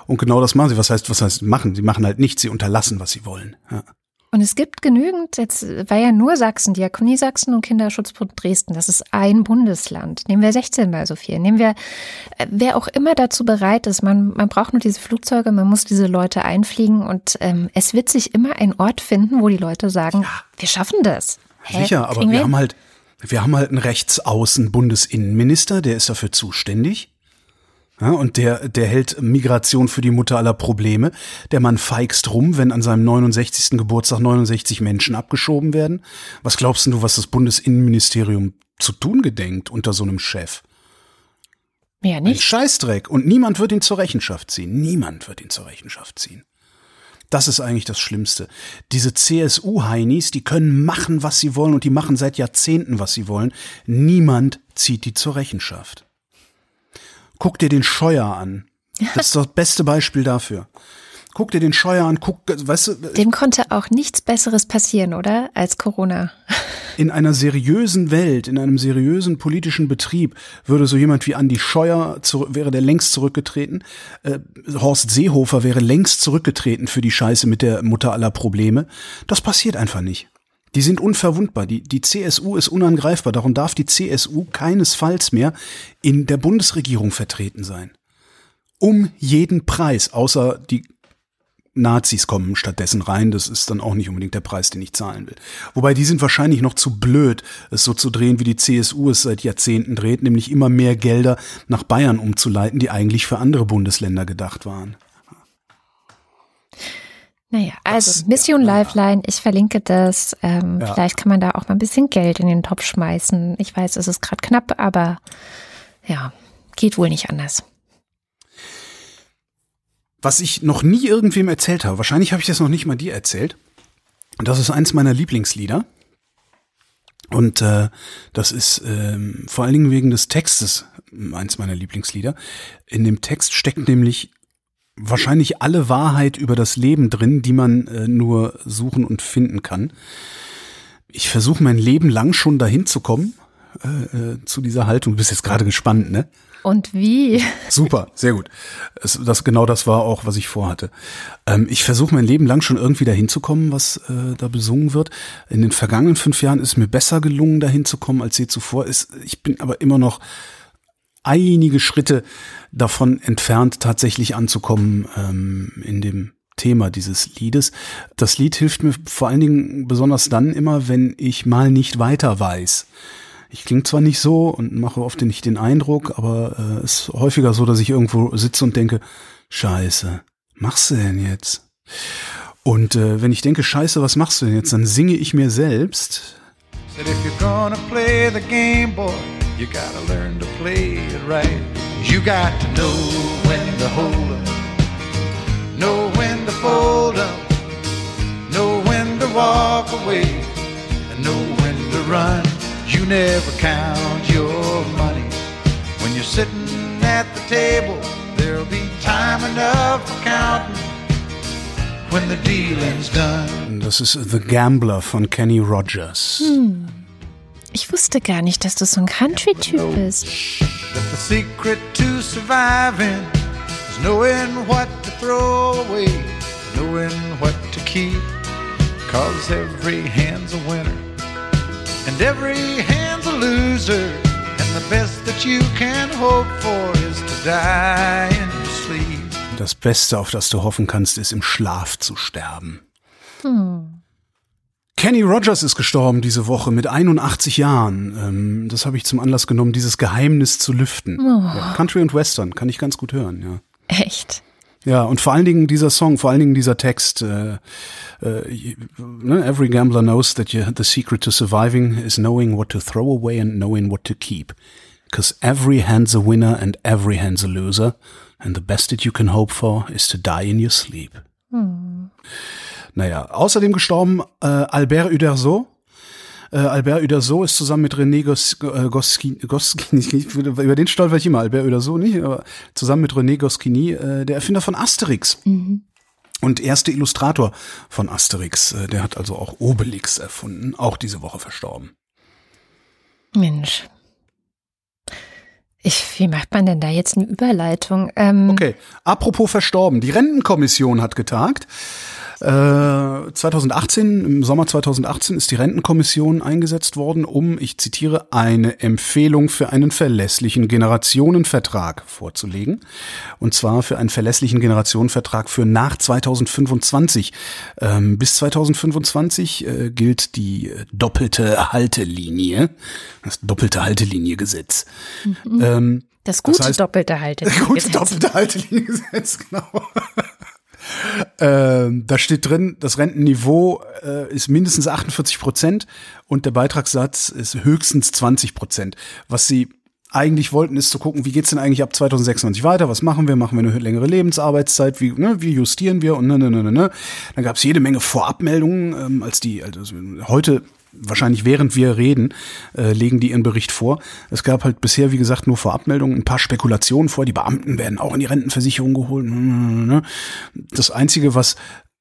Und genau das machen sie. Was heißt, was heißt machen? Sie machen halt nichts. Sie unterlassen, was sie wollen. Ja. Und es gibt genügend, jetzt war ja nur Sachsen, Diakonie Sachsen und Kinderschutzbund Dresden. Das ist ein Bundesland. Nehmen wir 16 mal so viel. Nehmen wir, äh, wer auch immer dazu bereit ist, man, man braucht nur diese Flugzeuge, man muss diese Leute einfliegen und ähm, es wird sich immer ein Ort finden, wo die Leute sagen, ja. wir schaffen das. Hä? Sicher, aber wir, wir haben halt, wir haben halt einen Rechtsaußen-Bundesinnenminister, der ist dafür zuständig. Ja, und der, der hält Migration für die Mutter aller Probleme. Der Mann feigst rum, wenn an seinem 69. Geburtstag 69 Menschen abgeschoben werden. Was glaubst du, was das Bundesinnenministerium zu tun gedenkt unter so einem Chef? Ja, nicht. Ein Scheißdreck. Und niemand wird ihn zur Rechenschaft ziehen. Niemand wird ihn zur Rechenschaft ziehen. Das ist eigentlich das Schlimmste. Diese CSU-Heinis, die können machen, was sie wollen und die machen seit Jahrzehnten, was sie wollen. Niemand zieht die zur Rechenschaft. Guck dir den Scheuer an. Das ist das beste Beispiel dafür. Guck dir den Scheuer an, guck, weißt du. Dem konnte auch nichts Besseres passieren, oder? Als Corona. In einer seriösen Welt, in einem seriösen politischen Betrieb würde so jemand wie Andi Scheuer wäre der längst zurückgetreten. Äh, Horst Seehofer wäre längst zurückgetreten für die Scheiße mit der Mutter aller Probleme. Das passiert einfach nicht. Die sind unverwundbar. Die, die CSU ist unangreifbar. Darum darf die CSU keinesfalls mehr in der Bundesregierung vertreten sein. Um jeden Preis, außer die Nazis kommen stattdessen rein. Das ist dann auch nicht unbedingt der Preis, den ich zahlen will. Wobei die sind wahrscheinlich noch zu blöd, es so zu drehen, wie die CSU es seit Jahrzehnten dreht, nämlich immer mehr Gelder nach Bayern umzuleiten, die eigentlich für andere Bundesländer gedacht waren. Naja, also das, Mission ja, Lifeline, ich verlinke das. Ähm, ja. Vielleicht kann man da auch mal ein bisschen Geld in den Topf schmeißen. Ich weiß, es ist gerade knapp, aber ja, geht wohl nicht anders. Was ich noch nie irgendwem erzählt habe, wahrscheinlich habe ich das noch nicht mal dir erzählt. Das ist eins meiner Lieblingslieder. Und äh, das ist ähm, vor allen Dingen wegen des Textes eins meiner Lieblingslieder. In dem Text steckt nämlich wahrscheinlich alle Wahrheit über das Leben drin, die man äh, nur suchen und finden kann. Ich versuche mein Leben lang schon dahin zu kommen, äh, äh, zu dieser Haltung. Du bist jetzt gerade gespannt, ne? Und wie? Super, sehr gut. Es, das, genau das war auch, was ich vorhatte. Ähm, ich versuche mein Leben lang schon irgendwie dahin zu kommen, was äh, da besungen wird. In den vergangenen fünf Jahren ist mir besser gelungen, dahin zu kommen, als je zuvor. Ist, ich bin aber immer noch einige Schritte davon entfernt, tatsächlich anzukommen ähm, in dem Thema dieses Liedes. Das Lied hilft mir vor allen Dingen besonders dann immer, wenn ich mal nicht weiter weiß. Ich klinge zwar nicht so und mache oft nicht den Eindruck, aber es äh, ist häufiger so, dass ich irgendwo sitze und denke, Scheiße, machst du denn jetzt? Und äh, wenn ich denke, scheiße, was machst du denn jetzt, dann singe ich mir selbst. Run. You never count your money when you're sitting at the table. There'll be time enough for counting when the dealing's done. Das ist The Gambler von Kenny Rogers. Hm. Ich wusste gar nicht, dass du so ein Country-Typ bist. That the secret to surviving is knowing what to throw away, knowing what to keep. Cause every hand's a winner, and every hand's a loser. And the best that you can hope for is to die in your sleep. Das Beste, auf das du hoffen kannst, ist im Schlaf zu sterben. Kenny Rogers ist gestorben diese Woche mit 81 Jahren. Ähm, das habe ich zum Anlass genommen, dieses Geheimnis zu lüften. Ja, Country und Western kann ich ganz gut hören, ja. Echt? Ja, und vor allen Dingen dieser Song, vor allen Dingen dieser Text. Äh, äh, ne, every gambler knows that you, the secret to surviving is knowing what to throw away and knowing what to keep. Because every hand's a winner and every hand's a loser. And the best that you can hope for is to die in your sleep. Naja, außerdem gestorben äh, Albert Uderzo. Äh, Albert Uderzo ist zusammen mit René Gos, äh, über den stolper ich immer, Albert Uderzo nicht, aber zusammen mit René Goscinny, äh, der Erfinder von Asterix. Und erste Illustrator von Asterix. Äh, der hat also auch Obelix erfunden, auch diese Woche verstorben. Mensch. Ich, wie macht man denn da jetzt eine Überleitung? Ähm, Okay, apropos verstorben. Die Rentenkommission hat getagt. Äh, 2018, im Sommer 2018 ist die Rentenkommission eingesetzt worden, um, ich zitiere, eine Empfehlung für einen verlässlichen Generationenvertrag vorzulegen. Und zwar für einen verlässlichen Generationenvertrag für nach 2025. Ähm, bis 2025 äh, gilt die äh, doppelte Haltelinie, das doppelte Haltelinie-Gesetz. Ähm, das gute heißt- doppelte Halte. Gut, doppelte Haltelinie-Gesetz, genau. Ähm, da steht drin, das Rentenniveau äh, ist mindestens 48 Prozent und der Beitragssatz ist höchstens 20 Prozent. Was sie eigentlich wollten, ist zu gucken, wie geht's denn eigentlich ab 2026 weiter? Was machen wir? Machen wir eine längere Lebensarbeitszeit? Wie, ne, wie justieren wir? Und ne, ne, ne, ne, ne. Dann gab's jede Menge Vorabmeldungen, ähm, als die, also heute wahrscheinlich während wir reden, äh, legen die ihren Bericht vor. Es gab halt bisher, wie gesagt, nur Vorabmeldungen, ein paar Spekulationen vor. Die Beamten werden auch in die Rentenversicherung geholt. Das Einzige, was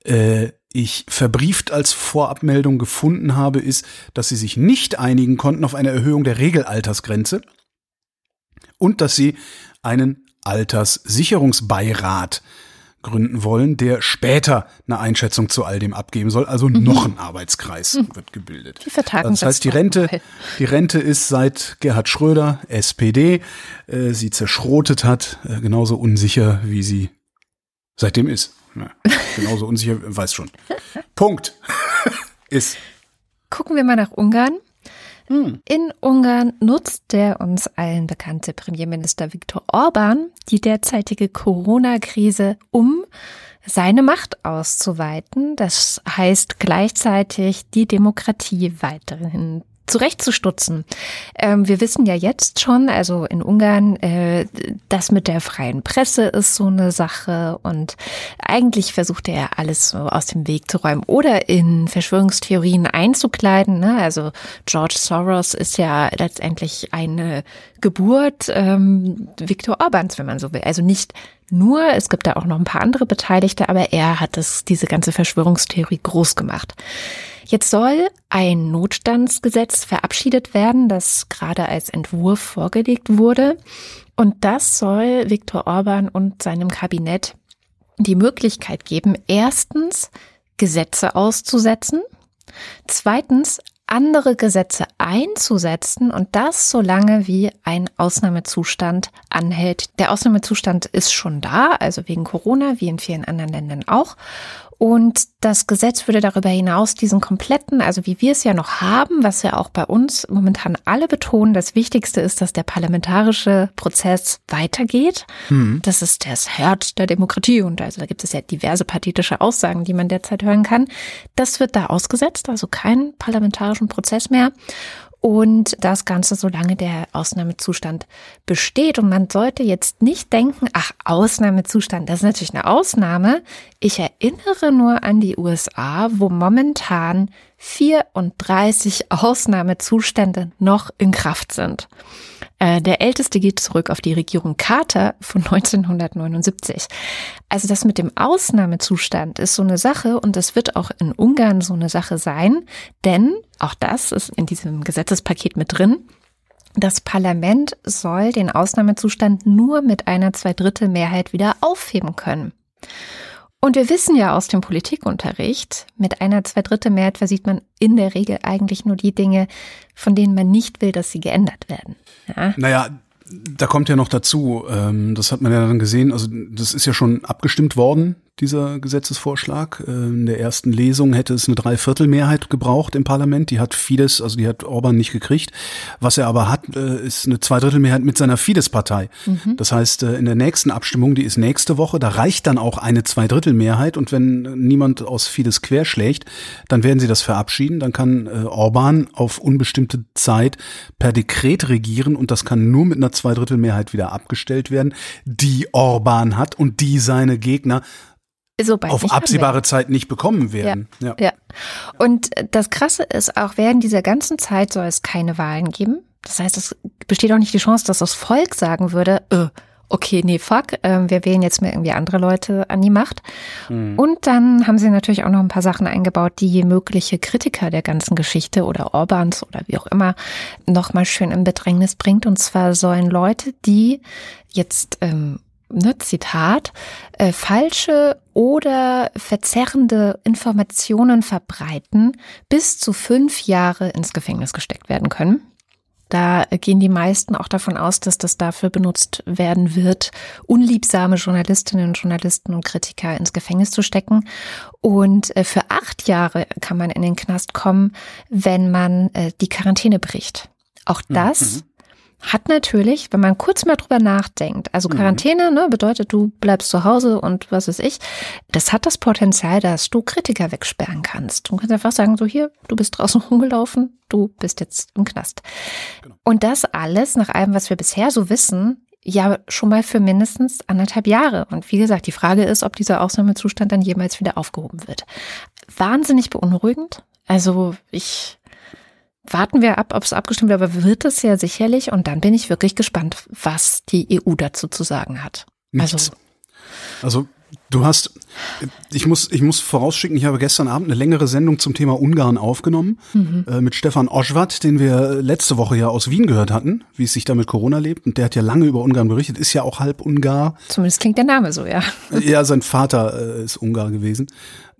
äh, ich verbrieft als Vorabmeldung gefunden habe, ist, dass sie sich nicht einigen konnten auf eine Erhöhung der Regelaltersgrenze und dass sie einen Alterssicherungsbeirat gründen wollen, der später eine Einschätzung zu all dem abgeben soll. Also noch ein Arbeitskreis wird gebildet. Die vertagen das heißt, die Rente, die Rente ist seit Gerhard Schröder, SPD, äh, sie zerschrotet hat, äh, genauso unsicher, wie sie seitdem ist. Ja, genauso unsicher, weiß schon. Punkt. ist. Gucken wir mal nach Ungarn. In Ungarn nutzt der uns allen bekannte Premierminister Viktor Orban die derzeitige Corona-Krise, um seine Macht auszuweiten. Das heißt gleichzeitig die Demokratie weiterhin zurechtzustutzen. Ähm, wir wissen ja jetzt schon, also in Ungarn, äh, das mit der freien Presse ist so eine Sache und eigentlich versucht er alles so aus dem Weg zu räumen oder in Verschwörungstheorien einzukleiden. Ne? Also George Soros ist ja letztendlich eine Geburt ähm, Viktor Orbans, wenn man so will. Also nicht nur, es gibt da auch noch ein paar andere Beteiligte, aber er hat das, diese ganze Verschwörungstheorie groß gemacht. Jetzt soll ein Notstandsgesetz verabschiedet werden, das gerade als Entwurf vorgelegt wurde. Und das soll Viktor Orban und seinem Kabinett die Möglichkeit geben, erstens Gesetze auszusetzen, zweitens andere Gesetze einzusetzen und das so lange wie ein Ausnahmezustand anhält. Der Ausnahmezustand ist schon da, also wegen Corona, wie in vielen anderen Ländern auch. Und das Gesetz würde darüber hinaus diesen kompletten, also wie wir es ja noch haben, was ja auch bei uns momentan alle betonen, das Wichtigste ist, dass der parlamentarische Prozess weitergeht. Mhm. Das ist das Herz der Demokratie und also da gibt es ja diverse partitische Aussagen, die man derzeit hören kann. Das wird da ausgesetzt, also keinen parlamentarischen Prozess mehr und das Ganze, solange der Ausnahmezustand besteht. Und man sollte jetzt nicht denken, ach, Ausnahmezustand, das ist natürlich eine Ausnahme. Ich erinnere nur an die USA, wo momentan 34 Ausnahmezustände noch in Kraft sind. Äh, der älteste geht zurück auf die Regierung Carter von 1979. Also das mit dem Ausnahmezustand ist so eine Sache und das wird auch in Ungarn so eine Sache sein, denn auch das ist in diesem Gesetzespaket mit drin. Das Parlament soll den Ausnahmezustand nur mit einer Zweidrittelmehrheit wieder aufheben können. Und wir wissen ja aus dem Politikunterricht, mit einer Zweidrittelmehrheit versieht man in der Regel eigentlich nur die Dinge, von denen man nicht will, dass sie geändert werden. Ja? Naja, da kommt ja noch dazu, ähm, das hat man ja dann gesehen, also das ist ja schon abgestimmt worden, dieser Gesetzesvorschlag. Äh, in der ersten Lesung hätte es eine Dreiviertelmehrheit gebraucht im Parlament. Die hat Fidesz, also die hat Orban nicht gekriegt. Was er aber hat, äh, ist eine Zweidrittelmehrheit mit seiner Fidesz-Partei. Mhm. Das heißt, äh, in der nächsten Abstimmung, die ist nächste Woche, da reicht dann auch eine Zweidrittelmehrheit. Und wenn niemand aus Fidesz querschlägt, dann werden sie das verabschieden. Dann kann Orban auf unbestimmte Zeit per Dekret regieren und das kann nur mit einer Zweidrittelmehrheit wieder abgestellt werden, die Orban hat und die seine Gegner so auf absehbare Zeit nicht bekommen werden. Ja, ja. ja. Und das Krasse ist auch, während dieser ganzen Zeit soll es keine Wahlen geben. Das heißt, es besteht auch nicht die Chance, dass das Volk sagen würde, äh, okay, nee, fuck, äh, wir wählen jetzt mal irgendwie andere Leute an die Macht. Mhm. Und dann haben sie natürlich auch noch ein paar Sachen eingebaut, die mögliche Kritiker der ganzen Geschichte oder Orbans oder wie auch immer nochmal schön in Bedrängnis bringt. Und zwar sollen Leute, die jetzt ähm, ne, Zitat, äh, falsche oder verzerrende Informationen verbreiten, bis zu fünf Jahre ins Gefängnis gesteckt werden können. Da gehen die meisten auch davon aus, dass das dafür benutzt werden wird, unliebsame Journalistinnen und Journalisten und Kritiker ins Gefängnis zu stecken. Und äh, für acht Jahre kann man in den Knast kommen, wenn man äh, die Quarantäne bricht. Auch das mhm hat natürlich, wenn man kurz mal drüber nachdenkt, also mhm. Quarantäne ne, bedeutet, du bleibst zu Hause und was weiß ich, das hat das Potenzial, dass du Kritiker wegsperren kannst. Du kannst einfach sagen, so hier, du bist draußen rumgelaufen, du bist jetzt im Knast. Genau. Und das alles, nach allem, was wir bisher so wissen, ja schon mal für mindestens anderthalb Jahre. Und wie gesagt, die Frage ist, ob dieser Ausnahmezustand dann jemals wieder aufgehoben wird. Wahnsinnig beunruhigend. Also ich warten wir ab, ob es abgestimmt wird, aber wird es ja sicherlich. Und dann bin ich wirklich gespannt, was die EU dazu zu sagen hat. Nichts. Also, also du hast, ich muss, ich muss vorausschicken, ich habe gestern Abend eine längere Sendung zum Thema Ungarn aufgenommen mhm. äh, mit Stefan Oschwat, den wir letzte Woche ja aus Wien gehört hatten, wie es sich da mit Corona lebt. Und der hat ja lange über Ungarn berichtet, ist ja auch halb Ungar. Zumindest klingt der Name so, ja. Ja, sein Vater äh, ist Ungar gewesen.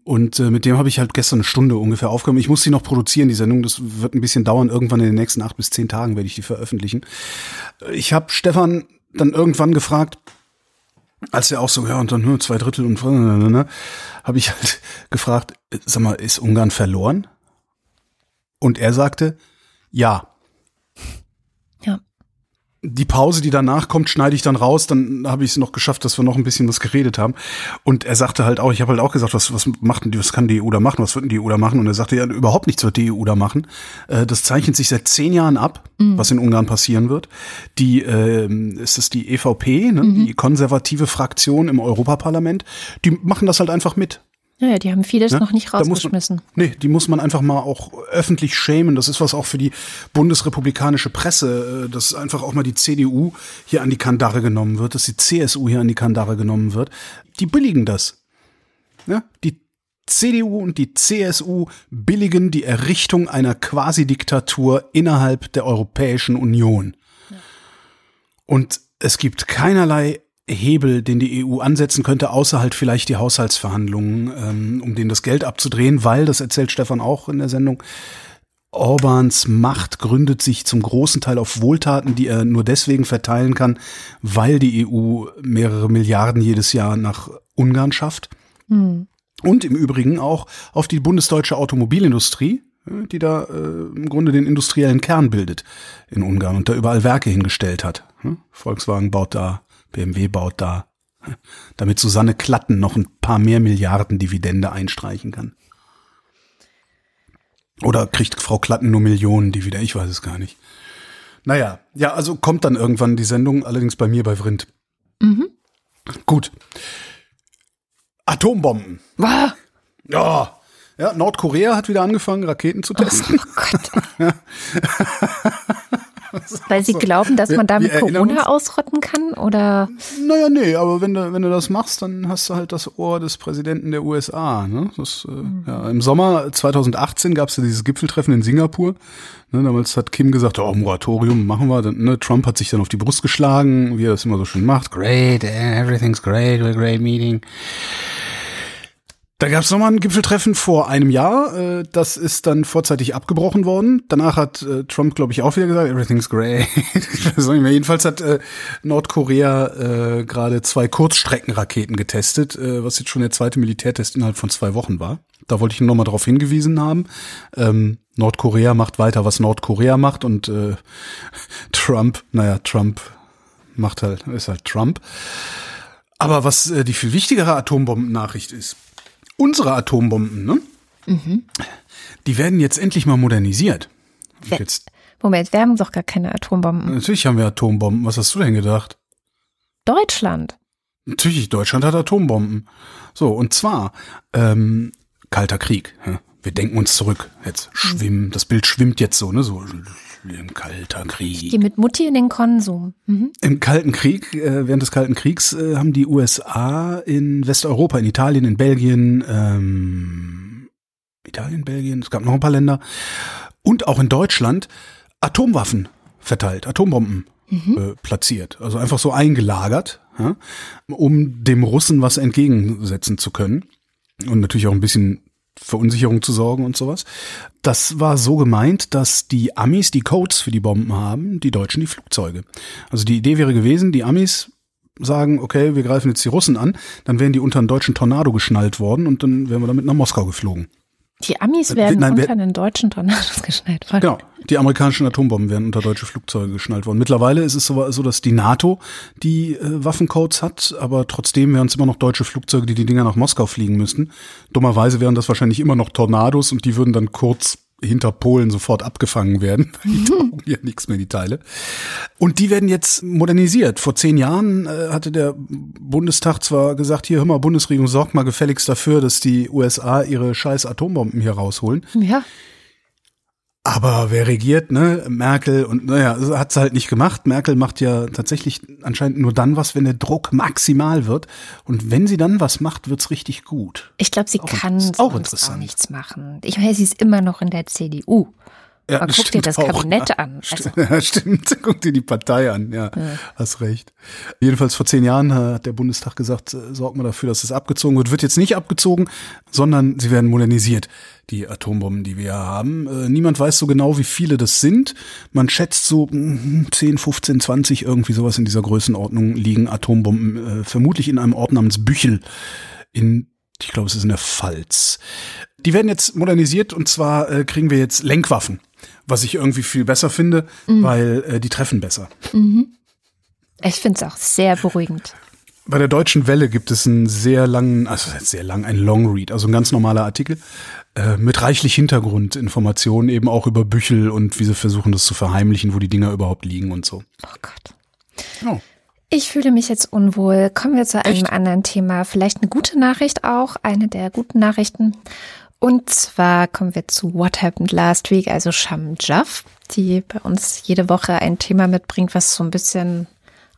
Und äh, mit dem habe ich halt gestern eine Stunde ungefähr aufgenommen. Ich muss sie noch produzieren, die Sendung. Das wird ein bisschen dauern. Irgendwann in den nächsten acht bis zehn Tagen werde ich die veröffentlichen. Ich habe Stefan dann irgendwann gefragt, als er auch so, ja, und dann nur zwei Drittel und ne, habe ich halt gefragt, sag mal, ist Ungarn verloren? Und er sagte, ja die Pause, die danach kommt, schneide ich dann raus. Dann habe ich es noch geschafft, dass wir noch ein bisschen was geredet haben. Und er sagte halt auch, ich habe halt auch gesagt, was, was macht denn die, was kann die EU da machen, was wird denn die EU da machen? Und er sagte ja, überhaupt nichts wird die EU da machen. Äh, das zeichnet sich seit zehn Jahren ab, mhm. was in Ungarn passieren wird. Die, äh, ist es die EVP, ne? Mhm. die konservative Fraktion im Europaparlament, die machen das halt einfach mit. Naja, die haben vieles ja, noch nicht rausgeschmissen. Man, nee, die muss man einfach mal auch öffentlich schämen. Das ist was auch für die bundesrepublikanische Presse, äh, dass einfach auch mal die CDU hier an die Kandare genommen wird, dass die CSU hier an die Kandare genommen wird. Die billigen das. Ja, die CDU und die CSU billigen die Errichtung einer Quasi-Diktatur innerhalb der Europäischen Union. Ja. Und es gibt keinerlei Hebel, den die EU ansetzen könnte, außer halt vielleicht die Haushaltsverhandlungen, ähm, um denen das Geld abzudrehen, weil, das erzählt Stefan auch in der Sendung, Orbans Macht gründet sich zum großen Teil auf Wohltaten, die er nur deswegen verteilen kann, weil die EU mehrere Milliarden jedes Jahr nach Ungarn schafft. Mhm. Und im Übrigen auch auf die bundesdeutsche Automobilindustrie, äh, die da äh, im Grunde den industriellen Kern bildet in Ungarn und da überall Werke hingestellt hat. Hm? Volkswagen baut da, BMW baut da, damit Susanne Klatten noch ein paar mehr Milliarden Dividende einstreichen kann. Oder kriegt Frau Klatten nur Millionen Dividende? Ich weiß es gar nicht. Naja, ja, also kommt dann irgendwann die Sendung, allerdings bei mir bei Vrind. Mhm. Gut. Atombomben. Wow. Ja. Ja, Nordkorea hat wieder angefangen, Raketen zu testen. Oh Gott. Weil sie glauben, dass man damit Corona ausrotten kann, oder? Naja, nee, aber wenn du, wenn du das machst, dann hast du halt das Ohr des Präsidenten der USA. Ne? Das, äh, mhm. ja, Im Sommer 2018 gab es ja dieses Gipfeltreffen in Singapur. Ne, damals hat Kim gesagt, oh, Moratorium machen wir. Dann, ne, Trump hat sich dann auf die Brust geschlagen, wie er das immer so schön macht. Great, everything's great, we're a great meeting. Da gab es nochmal ein Gipfeltreffen vor einem Jahr. Äh, das ist dann vorzeitig abgebrochen worden. Danach hat äh, Trump, glaube ich, auch wieder gesagt, everything's great. Jedenfalls hat äh, Nordkorea gerade zwei Kurzstreckenraketen getestet, was jetzt schon der zweite Militärtest innerhalb von zwei Wochen war. Da wollte ich nur noch mal darauf hingewiesen haben. Ähm, Nordkorea macht weiter, was Nordkorea macht und äh, Trump, naja, Trump macht halt, ist halt Trump. Aber was äh, die viel wichtigere Atombomben-Nachricht ist, unsere Atombomben, ne? Mhm. Die werden jetzt endlich mal modernisiert. Jetzt. Moment, wir haben doch gar keine Atombomben. Natürlich haben wir Atombomben. Was hast du denn gedacht? Deutschland. Natürlich, Deutschland hat Atombomben. So, und zwar ähm, Kalter Krieg. Wir denken uns zurück. Jetzt schwimmen, das Bild schwimmt jetzt so, ne? So im Kalter Krieg. Ich gehe mit Mutti in den Konsum. Mhm. Im Kalten Krieg, äh, während des Kalten Kriegs, äh, haben die USA in Westeuropa, in Italien, in Belgien, ähm, Italien, Belgien, es gab noch ein paar Länder und auch in Deutschland Atomwaffen verteilt, Atombomben mhm. äh, platziert. Also einfach so eingelagert, ja, um dem Russen was entgegensetzen zu können. Und natürlich auch ein bisschen Verunsicherung zu sorgen und sowas. Das war so gemeint, dass die Amis die Codes für die Bomben haben, die Deutschen die Flugzeuge. Also die Idee wäre gewesen, die Amis sagen, okay, wir greifen jetzt die Russen an, dann wären die unter einen deutschen Tornado geschnallt worden und dann wären wir damit nach Moskau geflogen. Die Amis äh, werden Nein, unter den deutschen Tornados geschnallt worden. Genau, die amerikanischen Atombomben werden unter deutsche Flugzeuge geschnallt worden. Mittlerweile ist es so, so dass die NATO die äh, Waffencodes hat, aber trotzdem wären es immer noch deutsche Flugzeuge, die die Dinger nach Moskau fliegen müssten. Dummerweise wären das wahrscheinlich immer noch Tornados und die würden dann kurz hinter Polen sofort abgefangen werden. Die taugen ja nichts mehr, die Teile. Und die werden jetzt modernisiert. Vor zehn Jahren äh, hatte der Bundestag zwar gesagt, hier, hör mal, Bundesregierung, sorgt mal gefälligst dafür, dass die USA ihre scheiß Atombomben hier rausholen. Ja. Aber wer regiert, ne? Merkel und naja, hat's halt nicht gemacht. Merkel macht ja tatsächlich anscheinend nur dann was, wenn der Druck maximal wird. Und wenn sie dann was macht, wird's richtig gut. Ich glaube, sie auch kann auch, auch nichts machen. Ich meine, sie ist immer noch in der CDU. Ja, Aber guck dir das Kabinett auch. an. Also. Ja, stimmt. Guck dir die Partei an. Ja, ja, hast recht. Jedenfalls vor zehn Jahren hat der Bundestag gesagt, äh, sorgt mal dafür, dass es abgezogen wird. Wird jetzt nicht abgezogen, sondern sie werden modernisiert, die Atombomben, die wir haben. Äh, niemand weiß so genau, wie viele das sind. Man schätzt so 10, 15, 20, irgendwie sowas in dieser Größenordnung liegen Atombomben, äh, vermutlich in einem Ort namens Büchel in ich glaube, es ist in der Pfalz. Die werden jetzt modernisiert und zwar äh, kriegen wir jetzt Lenkwaffen was ich irgendwie viel besser finde, mhm. weil äh, die treffen besser. Mhm. Ich finde es auch sehr beruhigend. Bei der Deutschen Welle gibt es einen sehr langen, also sehr lang, ein Long Read, also ein ganz normaler Artikel äh, mit reichlich Hintergrundinformationen eben auch über Büchel und wie sie versuchen, das zu verheimlichen, wo die Dinger überhaupt liegen und so. Oh Gott. Oh. Ich fühle mich jetzt unwohl. Kommen wir zu einem Echt? anderen Thema. Vielleicht eine gute Nachricht auch, eine der guten Nachrichten. Und zwar kommen wir zu What Happened Last Week, also Sham Jaff, die bei uns jede Woche ein Thema mitbringt, was so ein bisschen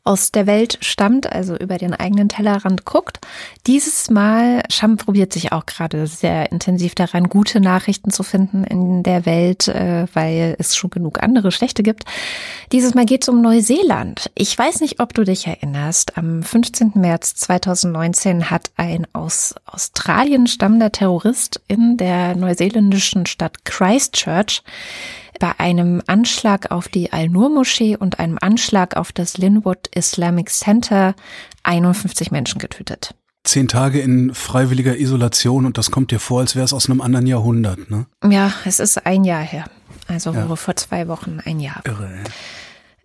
aus der Welt stammt, also über den eigenen Tellerrand guckt. Dieses Mal, Scham probiert sich auch gerade sehr intensiv daran, gute Nachrichten zu finden in der Welt, äh, weil es schon genug andere schlechte gibt. Dieses Mal geht es um Neuseeland. Ich weiß nicht, ob du dich erinnerst. Am 15. März 2019 hat ein aus Australien stammender Terrorist in der neuseeländischen Stadt Christchurch bei einem Anschlag auf die Al-Nur-Moschee und einem Anschlag auf das Linwood Islamic Center 51 Menschen getötet. zehn Tage in freiwilliger Isolation und das kommt dir vor, als wäre es aus einem anderen Jahrhundert, ne? Ja, es ist ein Jahr her. Also Ja. vor zwei Wochen ein Jahr. Irre, ey.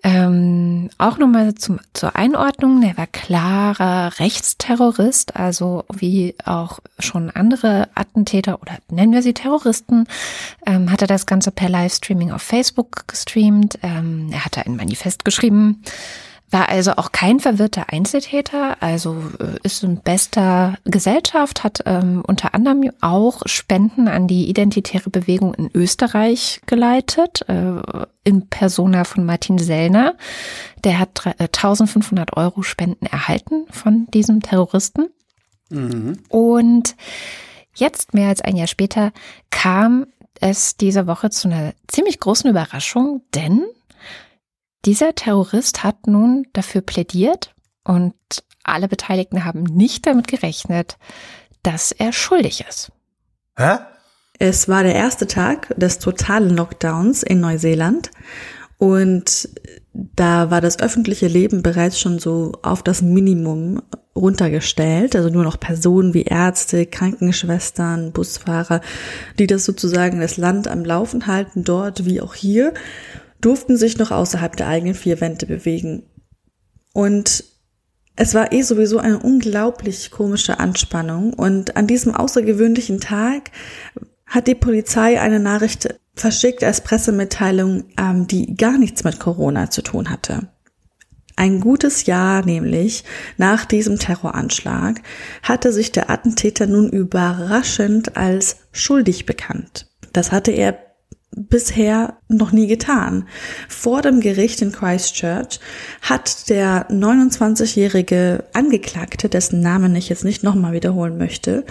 Ähm, auch nochmal zur Einordnung, der war klarer Rechtsterrorist, also wie auch schon andere Attentäter oder nennen wir sie Terroristen, ähm, hat er das Ganze per Livestreaming auf Facebook gestreamt. Ähm, er hatte ein Manifest geschrieben, war also auch kein verwirrter Einzeltäter, also äh, ist in bester Gesellschaft, hat ähm, unter anderem auch Spenden an die identitäre Bewegung in Österreich geleitet, äh, in Persona von Martin Sellner. Der hat drei- äh, 1500 Euro Spenden erhalten von diesem Terroristen. Und jetzt, mehr als ein Jahr später, kam es diese Woche zu einer ziemlich großen Überraschung, denn dieser Terrorist hat nun dafür plädiert und alle Beteiligten haben nicht damit gerechnet, dass er schuldig ist. Hä? Es war der erste Tag des totalen Lockdowns in Neuseeland und da war das öffentliche Leben bereits schon so auf das Minimum runtergestellt, also nur noch Personen wie Ärzte, Krankenschwestern, Busfahrer, die das sozusagen das Land am Laufen halten, dort wie auch hier, durften sich noch außerhalb der eigenen vier Wände bewegen. Und es war eh sowieso eine unglaublich komische Anspannung und an diesem außergewöhnlichen Tag hat die Polizei eine Nachricht verschickt als Pressemitteilung, ähm, die gar nichts mit Corona zu tun hatte. Ein gutes Jahr nämlich nach diesem Terroranschlag hatte sich der Attentäter nun überraschend als schuldig bekannt. Das hatte er bisher noch nie getan. Vor dem Gericht in Christchurch hat der 29-jährige Angeklagte, dessen Namen ich jetzt nicht nochmal wiederholen möchte,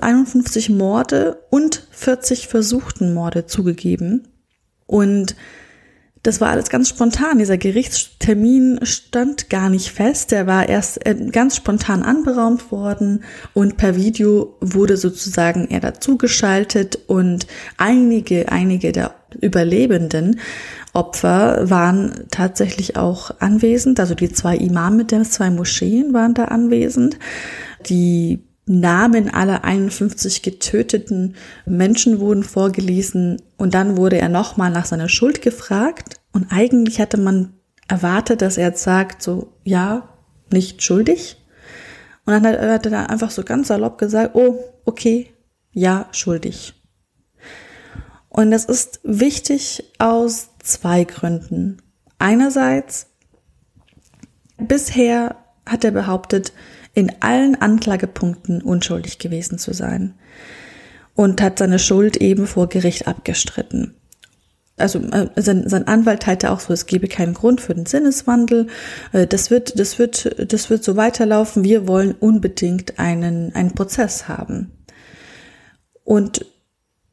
51 Morde und 40 versuchten Morde zugegeben. Und das war alles ganz spontan. Dieser Gerichtstermin stand gar nicht fest. Der war erst äh, ganz spontan anberaumt worden und per Video wurde sozusagen er dazugeschaltet und einige, einige der Überlebenden Opfer waren tatsächlich auch anwesend. Also die zwei Imame der zwei Moscheen waren da anwesend. Die Namen aller 51 getöteten Menschen wurden vorgelesen und dann wurde er nochmal nach seiner Schuld gefragt und eigentlich hatte man erwartet, dass er jetzt sagt, so, ja, nicht schuldig. Und dann hat er dann einfach so ganz salopp gesagt, oh, okay, ja, schuldig. Und das ist wichtig aus zwei Gründen. Einerseits, bisher hat er behauptet, in allen Anklagepunkten unschuldig gewesen zu sein und hat seine Schuld eben vor Gericht abgestritten. Also äh, sein, sein Anwalt teilte auch so, es gebe keinen Grund für den Sinneswandel. Äh, Das wird, das wird, das wird so weiterlaufen. Wir wollen unbedingt einen, einen Prozess haben. Und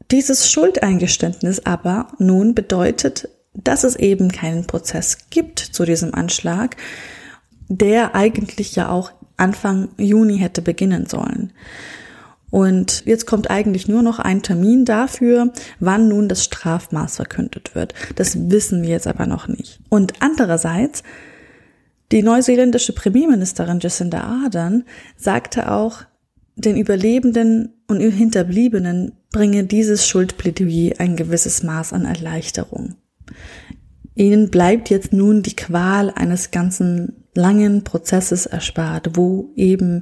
dieses Schuldeingeständnis aber nun bedeutet, dass es eben keinen Prozess gibt zu diesem Anschlag, der eigentlich ja auch Anfang Juni hätte beginnen sollen. Und jetzt kommt eigentlich nur noch ein Termin dafür, wann nun das Strafmaß verkündet wird. Das wissen wir jetzt aber noch nicht. Und andererseits, die neuseeländische Premierministerin Jacinda Ardern sagte auch, den Überlebenden und Hinterbliebenen bringe dieses Schuldplädoyer ein gewisses Maß an Erleichterung. Ihnen bleibt jetzt nun die Qual eines ganzen langen Prozesses erspart, wo eben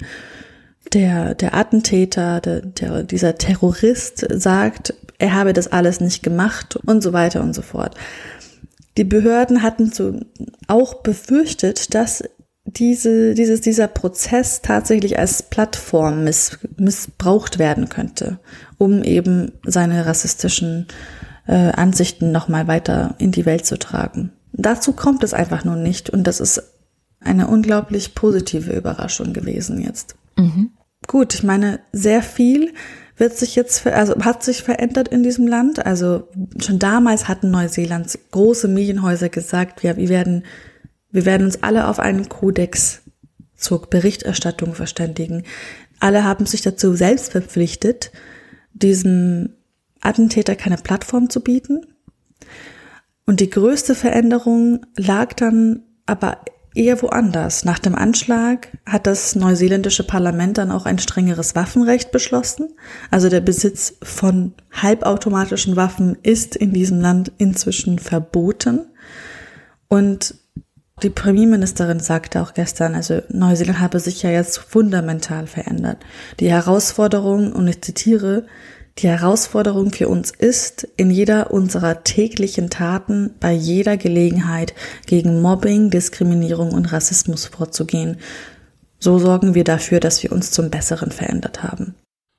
der, der Attentäter, der, der, dieser Terrorist sagt, er habe das alles nicht gemacht und so weiter und so fort. Die Behörden hatten so auch befürchtet, dass diese, dieses, dieser Prozess tatsächlich als Plattform miss, missbraucht werden könnte, um eben seine rassistischen äh, Ansichten nochmal weiter in die Welt zu tragen. Dazu kommt es einfach nur nicht und das ist eine unglaublich positive Überraschung gewesen jetzt. Gut, ich meine, sehr viel wird sich jetzt, also hat sich verändert in diesem Land. Also schon damals hatten Neuseelands große Medienhäuser gesagt, wir, wir werden, wir werden uns alle auf einen Kodex zur Berichterstattung verständigen. Alle haben sich dazu selbst verpflichtet, diesem Attentäter keine Plattform zu bieten. Und die größte Veränderung lag dann aber eher woanders. Nach dem Anschlag hat das neuseeländische Parlament dann auch ein strengeres Waffenrecht beschlossen. Also der Besitz von halbautomatischen Waffen ist in diesem Land inzwischen verboten. Und die Premierministerin sagte auch gestern, also Neuseeland habe sich ja jetzt fundamental verändert. Die Herausforderung, und ich zitiere, die Herausforderung für uns ist, in jeder unserer täglichen Taten bei jeder Gelegenheit gegen Mobbing, Diskriminierung und Rassismus vorzugehen. So sorgen wir dafür, dass wir uns zum Besseren verändert haben.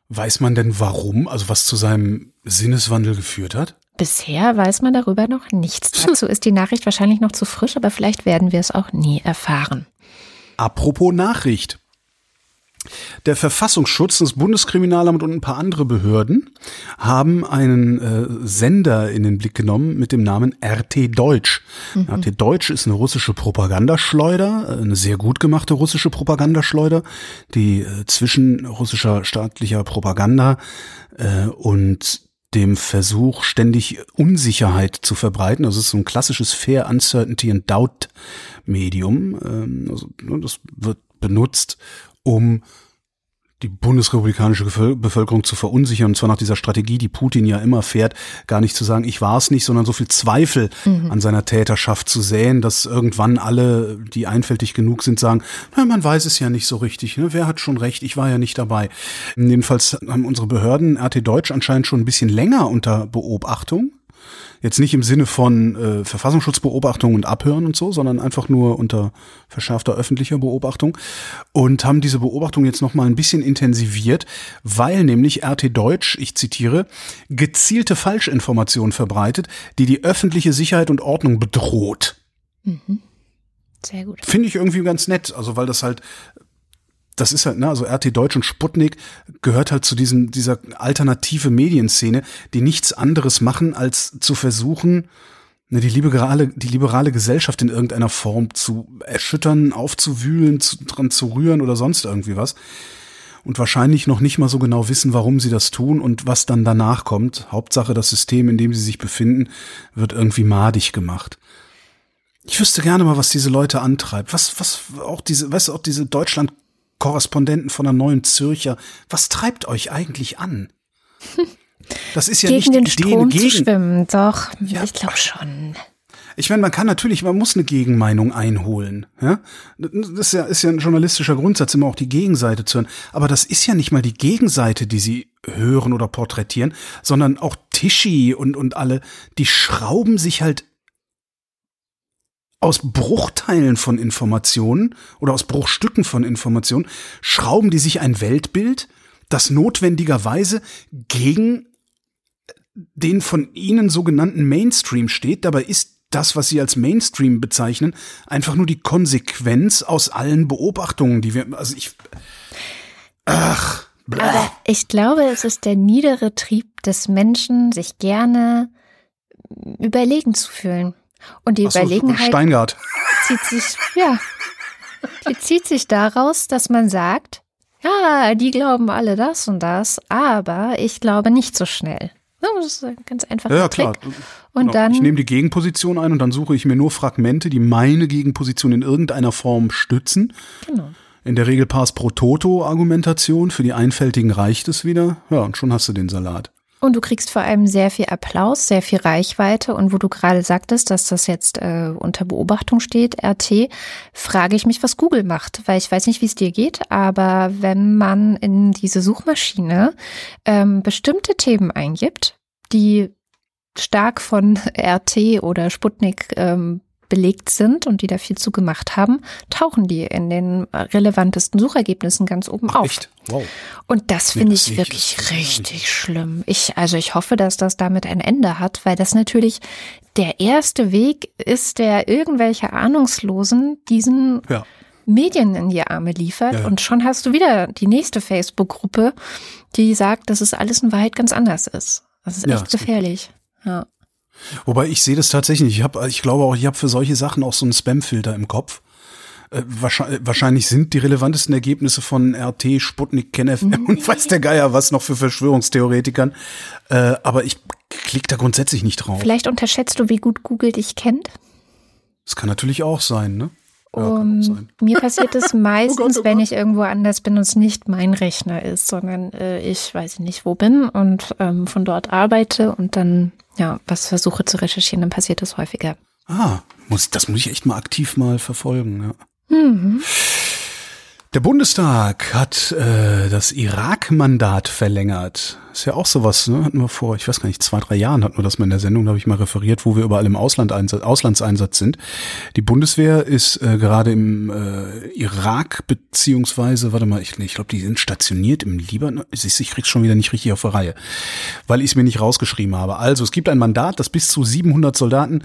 Weiß man denn warum, also was zu seinem Sinneswandel geführt hat? Bisher weiß man darüber noch nichts. Dazu ist die Nachricht wahrscheinlich noch zu frisch, aber vielleicht werden wir es auch nie erfahren. Apropos Nachricht. Der Verfassungsschutz, das Bundeskriminalamt und ein paar andere Behörden haben einen äh, Sender in den Blick genommen mit dem Namen RT Deutsch. Mhm. RT Deutsch ist eine russische Propagandaschleuder, eine sehr gut gemachte russische Propagandaschleuder, die äh, zwischen russischer staatlicher Propaganda äh, und dem Versuch, ständig Unsicherheit zu verbreiten. Also es ist so ein klassisches Fair Uncertainty and Doubt Medium. Ähm, also, ne, das wird benutzt, um die bundesrepublikanische Bevölkerung zu verunsichern, und zwar nach dieser Strategie, die Putin ja immer fährt, gar nicht zu sagen, ich war es nicht, sondern so viel Zweifel mhm. an seiner Täterschaft zu säen, dass irgendwann alle, die einfältig genug sind, sagen, na, man weiß es ja nicht so richtig, ne? wer hat schon recht, ich war ja nicht dabei. Jedenfalls haben unsere Behörden RT Deutsch anscheinend schon ein bisschen länger unter Beobachtung Jetzt nicht im Sinne von äh, Verfassungsschutzbeobachtung und Abhören und so, sondern einfach nur unter verschärfter öffentlicher Beobachtung und haben diese Beobachtung jetzt noch mal ein bisschen intensiviert, weil nämlich RT Deutsch, ich zitiere, gezielte Falschinformationen verbreitet, die die öffentliche Sicherheit und Ordnung bedroht. Mhm. Sehr gut. Finde ich irgendwie ganz nett, also weil das halt das ist halt, ne, also RT Deutsch und Sputnik gehört halt zu diesem, dieser alternative Medienszene, die nichts anderes machen, als zu versuchen, ne, die liberale, die liberale Gesellschaft in irgendeiner Form zu erschüttern, aufzuwühlen, zu, dran zu rühren oder sonst irgendwie was. Und wahrscheinlich noch nicht mal so genau wissen, warum sie das tun und was dann danach kommt. Hauptsache, das System, in dem sie sich befinden, wird irgendwie madig gemacht. Ich wüsste gerne mal, was diese Leute antreibt. Was, was auch diese, weißt du, auch diese Deutschland Korrespondenten von der Neuen Zürcher. Was treibt euch eigentlich an? Das ist ja gegen nicht den Strom gegen, zu schwimmen, doch. Ja, ich glaube schon. Ich meine, man kann natürlich, man muss eine Gegenmeinung einholen. Ja? Das ist ja, ist ja ein journalistischer Grundsatz, immer auch die Gegenseite zu hören. Aber das ist ja nicht mal die Gegenseite, die sie hören oder porträtieren, sondern auch Tischi und, und alle, die schrauben sich halt aus Bruchteilen von Informationen oder aus Bruchstücken von Informationen schrauben die sich ein Weltbild, das notwendigerweise gegen den von ihnen sogenannten Mainstream steht. Dabei ist das, was sie als Mainstream bezeichnen, einfach nur die Konsequenz aus allen Beobachtungen, die wir, also ich, ach. Bläh. Aber ich glaube, es ist der niedere Trieb des Menschen, sich gerne überlegen zu fühlen. Und die so, Überlegenheit Steingart. zieht sich, ja, die zieht sich daraus, dass man sagt, ja, die glauben alle das und das, aber ich glaube nicht so schnell. Das ist ganz einfacher ja, Trick. Klar. Und genau. dann, ich nehme die Gegenposition ein und dann suche ich mir nur Fragmente, die meine Gegenposition in irgendeiner Form stützen. Genau. In der Regel Pass pro Toto-Argumentation. Für die Einfältigen reicht es wieder. Ja, und schon hast du den Salat. Und du kriegst vor allem sehr viel Applaus, sehr viel Reichweite. Und wo du gerade sagtest, dass das jetzt äh, unter Beobachtung steht, RT, frage ich mich, was Google macht. Weil ich weiß nicht, wie es dir geht, aber wenn man in diese Suchmaschine ähm, bestimmte Themen eingibt, die stark von RT oder Sputnik ähm, belegt sind und die da viel zu gemacht haben, tauchen die in den relevantesten Suchergebnissen ganz oben Ach, auf. Echt? Wow. Und das finde ich das wirklich ich richtig schlimm. Ich, also ich hoffe, dass das damit ein Ende hat, weil das natürlich der erste Weg ist, der irgendwelche Ahnungslosen diesen ja. Medien in die Arme liefert. Ja, ja. Und schon hast du wieder die nächste Facebook-Gruppe, die sagt, dass es alles in Wahrheit ganz anders ist. Das ist echt gefährlich. Ja. Wobei ich sehe das tatsächlich. Ich habe, ich glaube auch, ich habe für solche Sachen auch so einen Spam-Filter im Kopf. Äh, wahrscheinlich, wahrscheinlich sind die relevantesten Ergebnisse von RT, Sputnik, KenFM und weiß der Geier was noch für Verschwörungstheoretikern. Äh, aber ich klicke da grundsätzlich nicht drauf. Vielleicht unterschätzt du, wie gut Google dich kennt. Das kann natürlich auch sein, ne? Und mir passiert es meistens, oh Gott, oh wenn ich irgendwo anders bin und es nicht mein Rechner ist, sondern äh, ich weiß nicht wo bin und ähm, von dort arbeite und dann ja was versuche zu recherchieren, dann passiert das häufiger. Ah, muss, das muss ich echt mal aktiv mal verfolgen. Ja. Mhm. Der Bundestag hat äh, das Irak-Mandat verlängert. Ist ja auch sowas, ne? Hatten wir vor, ich weiß gar nicht, zwei, drei Jahren hatten wir das mal in der Sendung, da habe ich mal referiert, wo wir überall im Ausland Einsatz, Auslandseinsatz sind. Die Bundeswehr ist äh, gerade im äh, Irak, beziehungsweise, warte mal, ich, ich glaube, die sind stationiert im Libanon. Ich, krieg's schon wieder nicht richtig auf die Reihe, weil ich es mir nicht rausgeschrieben habe. Also, es gibt ein Mandat, das bis zu 700 Soldaten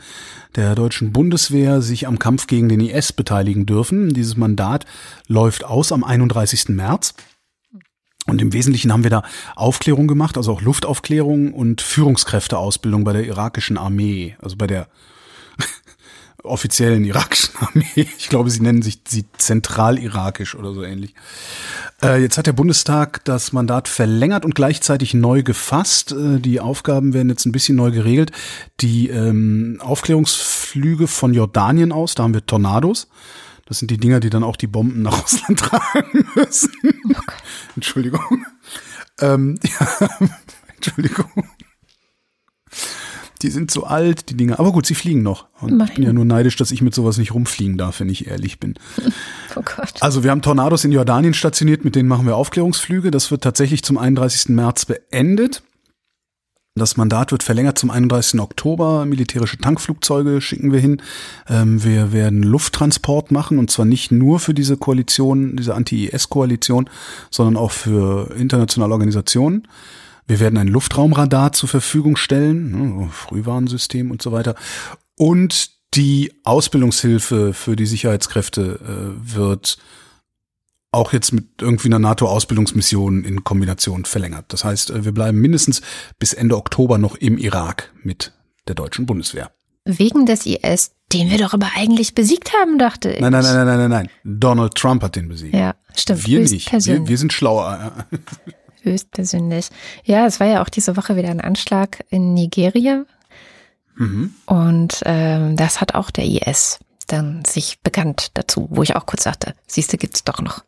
der deutschen Bundeswehr sich am Kampf gegen den IS beteiligen dürfen. Dieses Mandat läuft aus am 31. März. Und im Wesentlichen haben wir da Aufklärung gemacht, also auch Luftaufklärung und Führungskräfteausbildung bei der irakischen Armee, also bei der offiziellen irakischen Armee. Ich glaube, sie nennen sich sie zentralirakisch oder so ähnlich. Äh, jetzt hat der Bundestag das Mandat verlängert und gleichzeitig neu gefasst. Äh, die Aufgaben werden jetzt ein bisschen neu geregelt. Die ähm, Aufklärungsflüge von Jordanien aus, da haben wir Tornados. Das sind die Dinger, die dann auch die Bomben nach Russland tragen müssen. Entschuldigung. Ähm, ja, Entschuldigung. Die sind zu alt, die Dinger. Aber gut, sie fliegen noch. Und ich bin ja nur neidisch, dass ich mit sowas nicht rumfliegen darf, wenn ich ehrlich bin. Oh Gott. Also wir haben Tornados in Jordanien stationiert, mit denen machen wir Aufklärungsflüge. Das wird tatsächlich zum 31. März beendet. Das Mandat wird verlängert zum 31. Oktober. Militärische Tankflugzeuge schicken wir hin. Ähm, wir werden Lufttransport machen und zwar nicht nur für diese Koalition, diese Anti-IS-Koalition, sondern auch für internationale Organisationen. Wir werden ein Luftraumradar zur Verfügung stellen, ne, Frühwarnsystem und so weiter. Und die Ausbildungshilfe für die Sicherheitskräfte äh, wird auch jetzt mit irgendwie einer NATO-Ausbildungsmission in Kombination verlängert. Das heißt, äh, wir bleiben mindestens bis Ende Oktober noch im Irak mit der deutschen Bundeswehr. Wegen des IS, den wir doch aber eigentlich besiegt haben, dachte ich. Nein, nein, nein, nein, nein, nein, nein. Donald Trump hat den besiegt. Ja, stimmt. Wir nicht. Wir, wir sind schlauer. Höchstpersönlich. Ja, es war ja auch diese Woche wieder ein Anschlag in Nigeria. Mhm. Und ähm, das hat auch der IS dann sich bekannt dazu, wo ich auch kurz sagte, siehste, gibt's doch noch.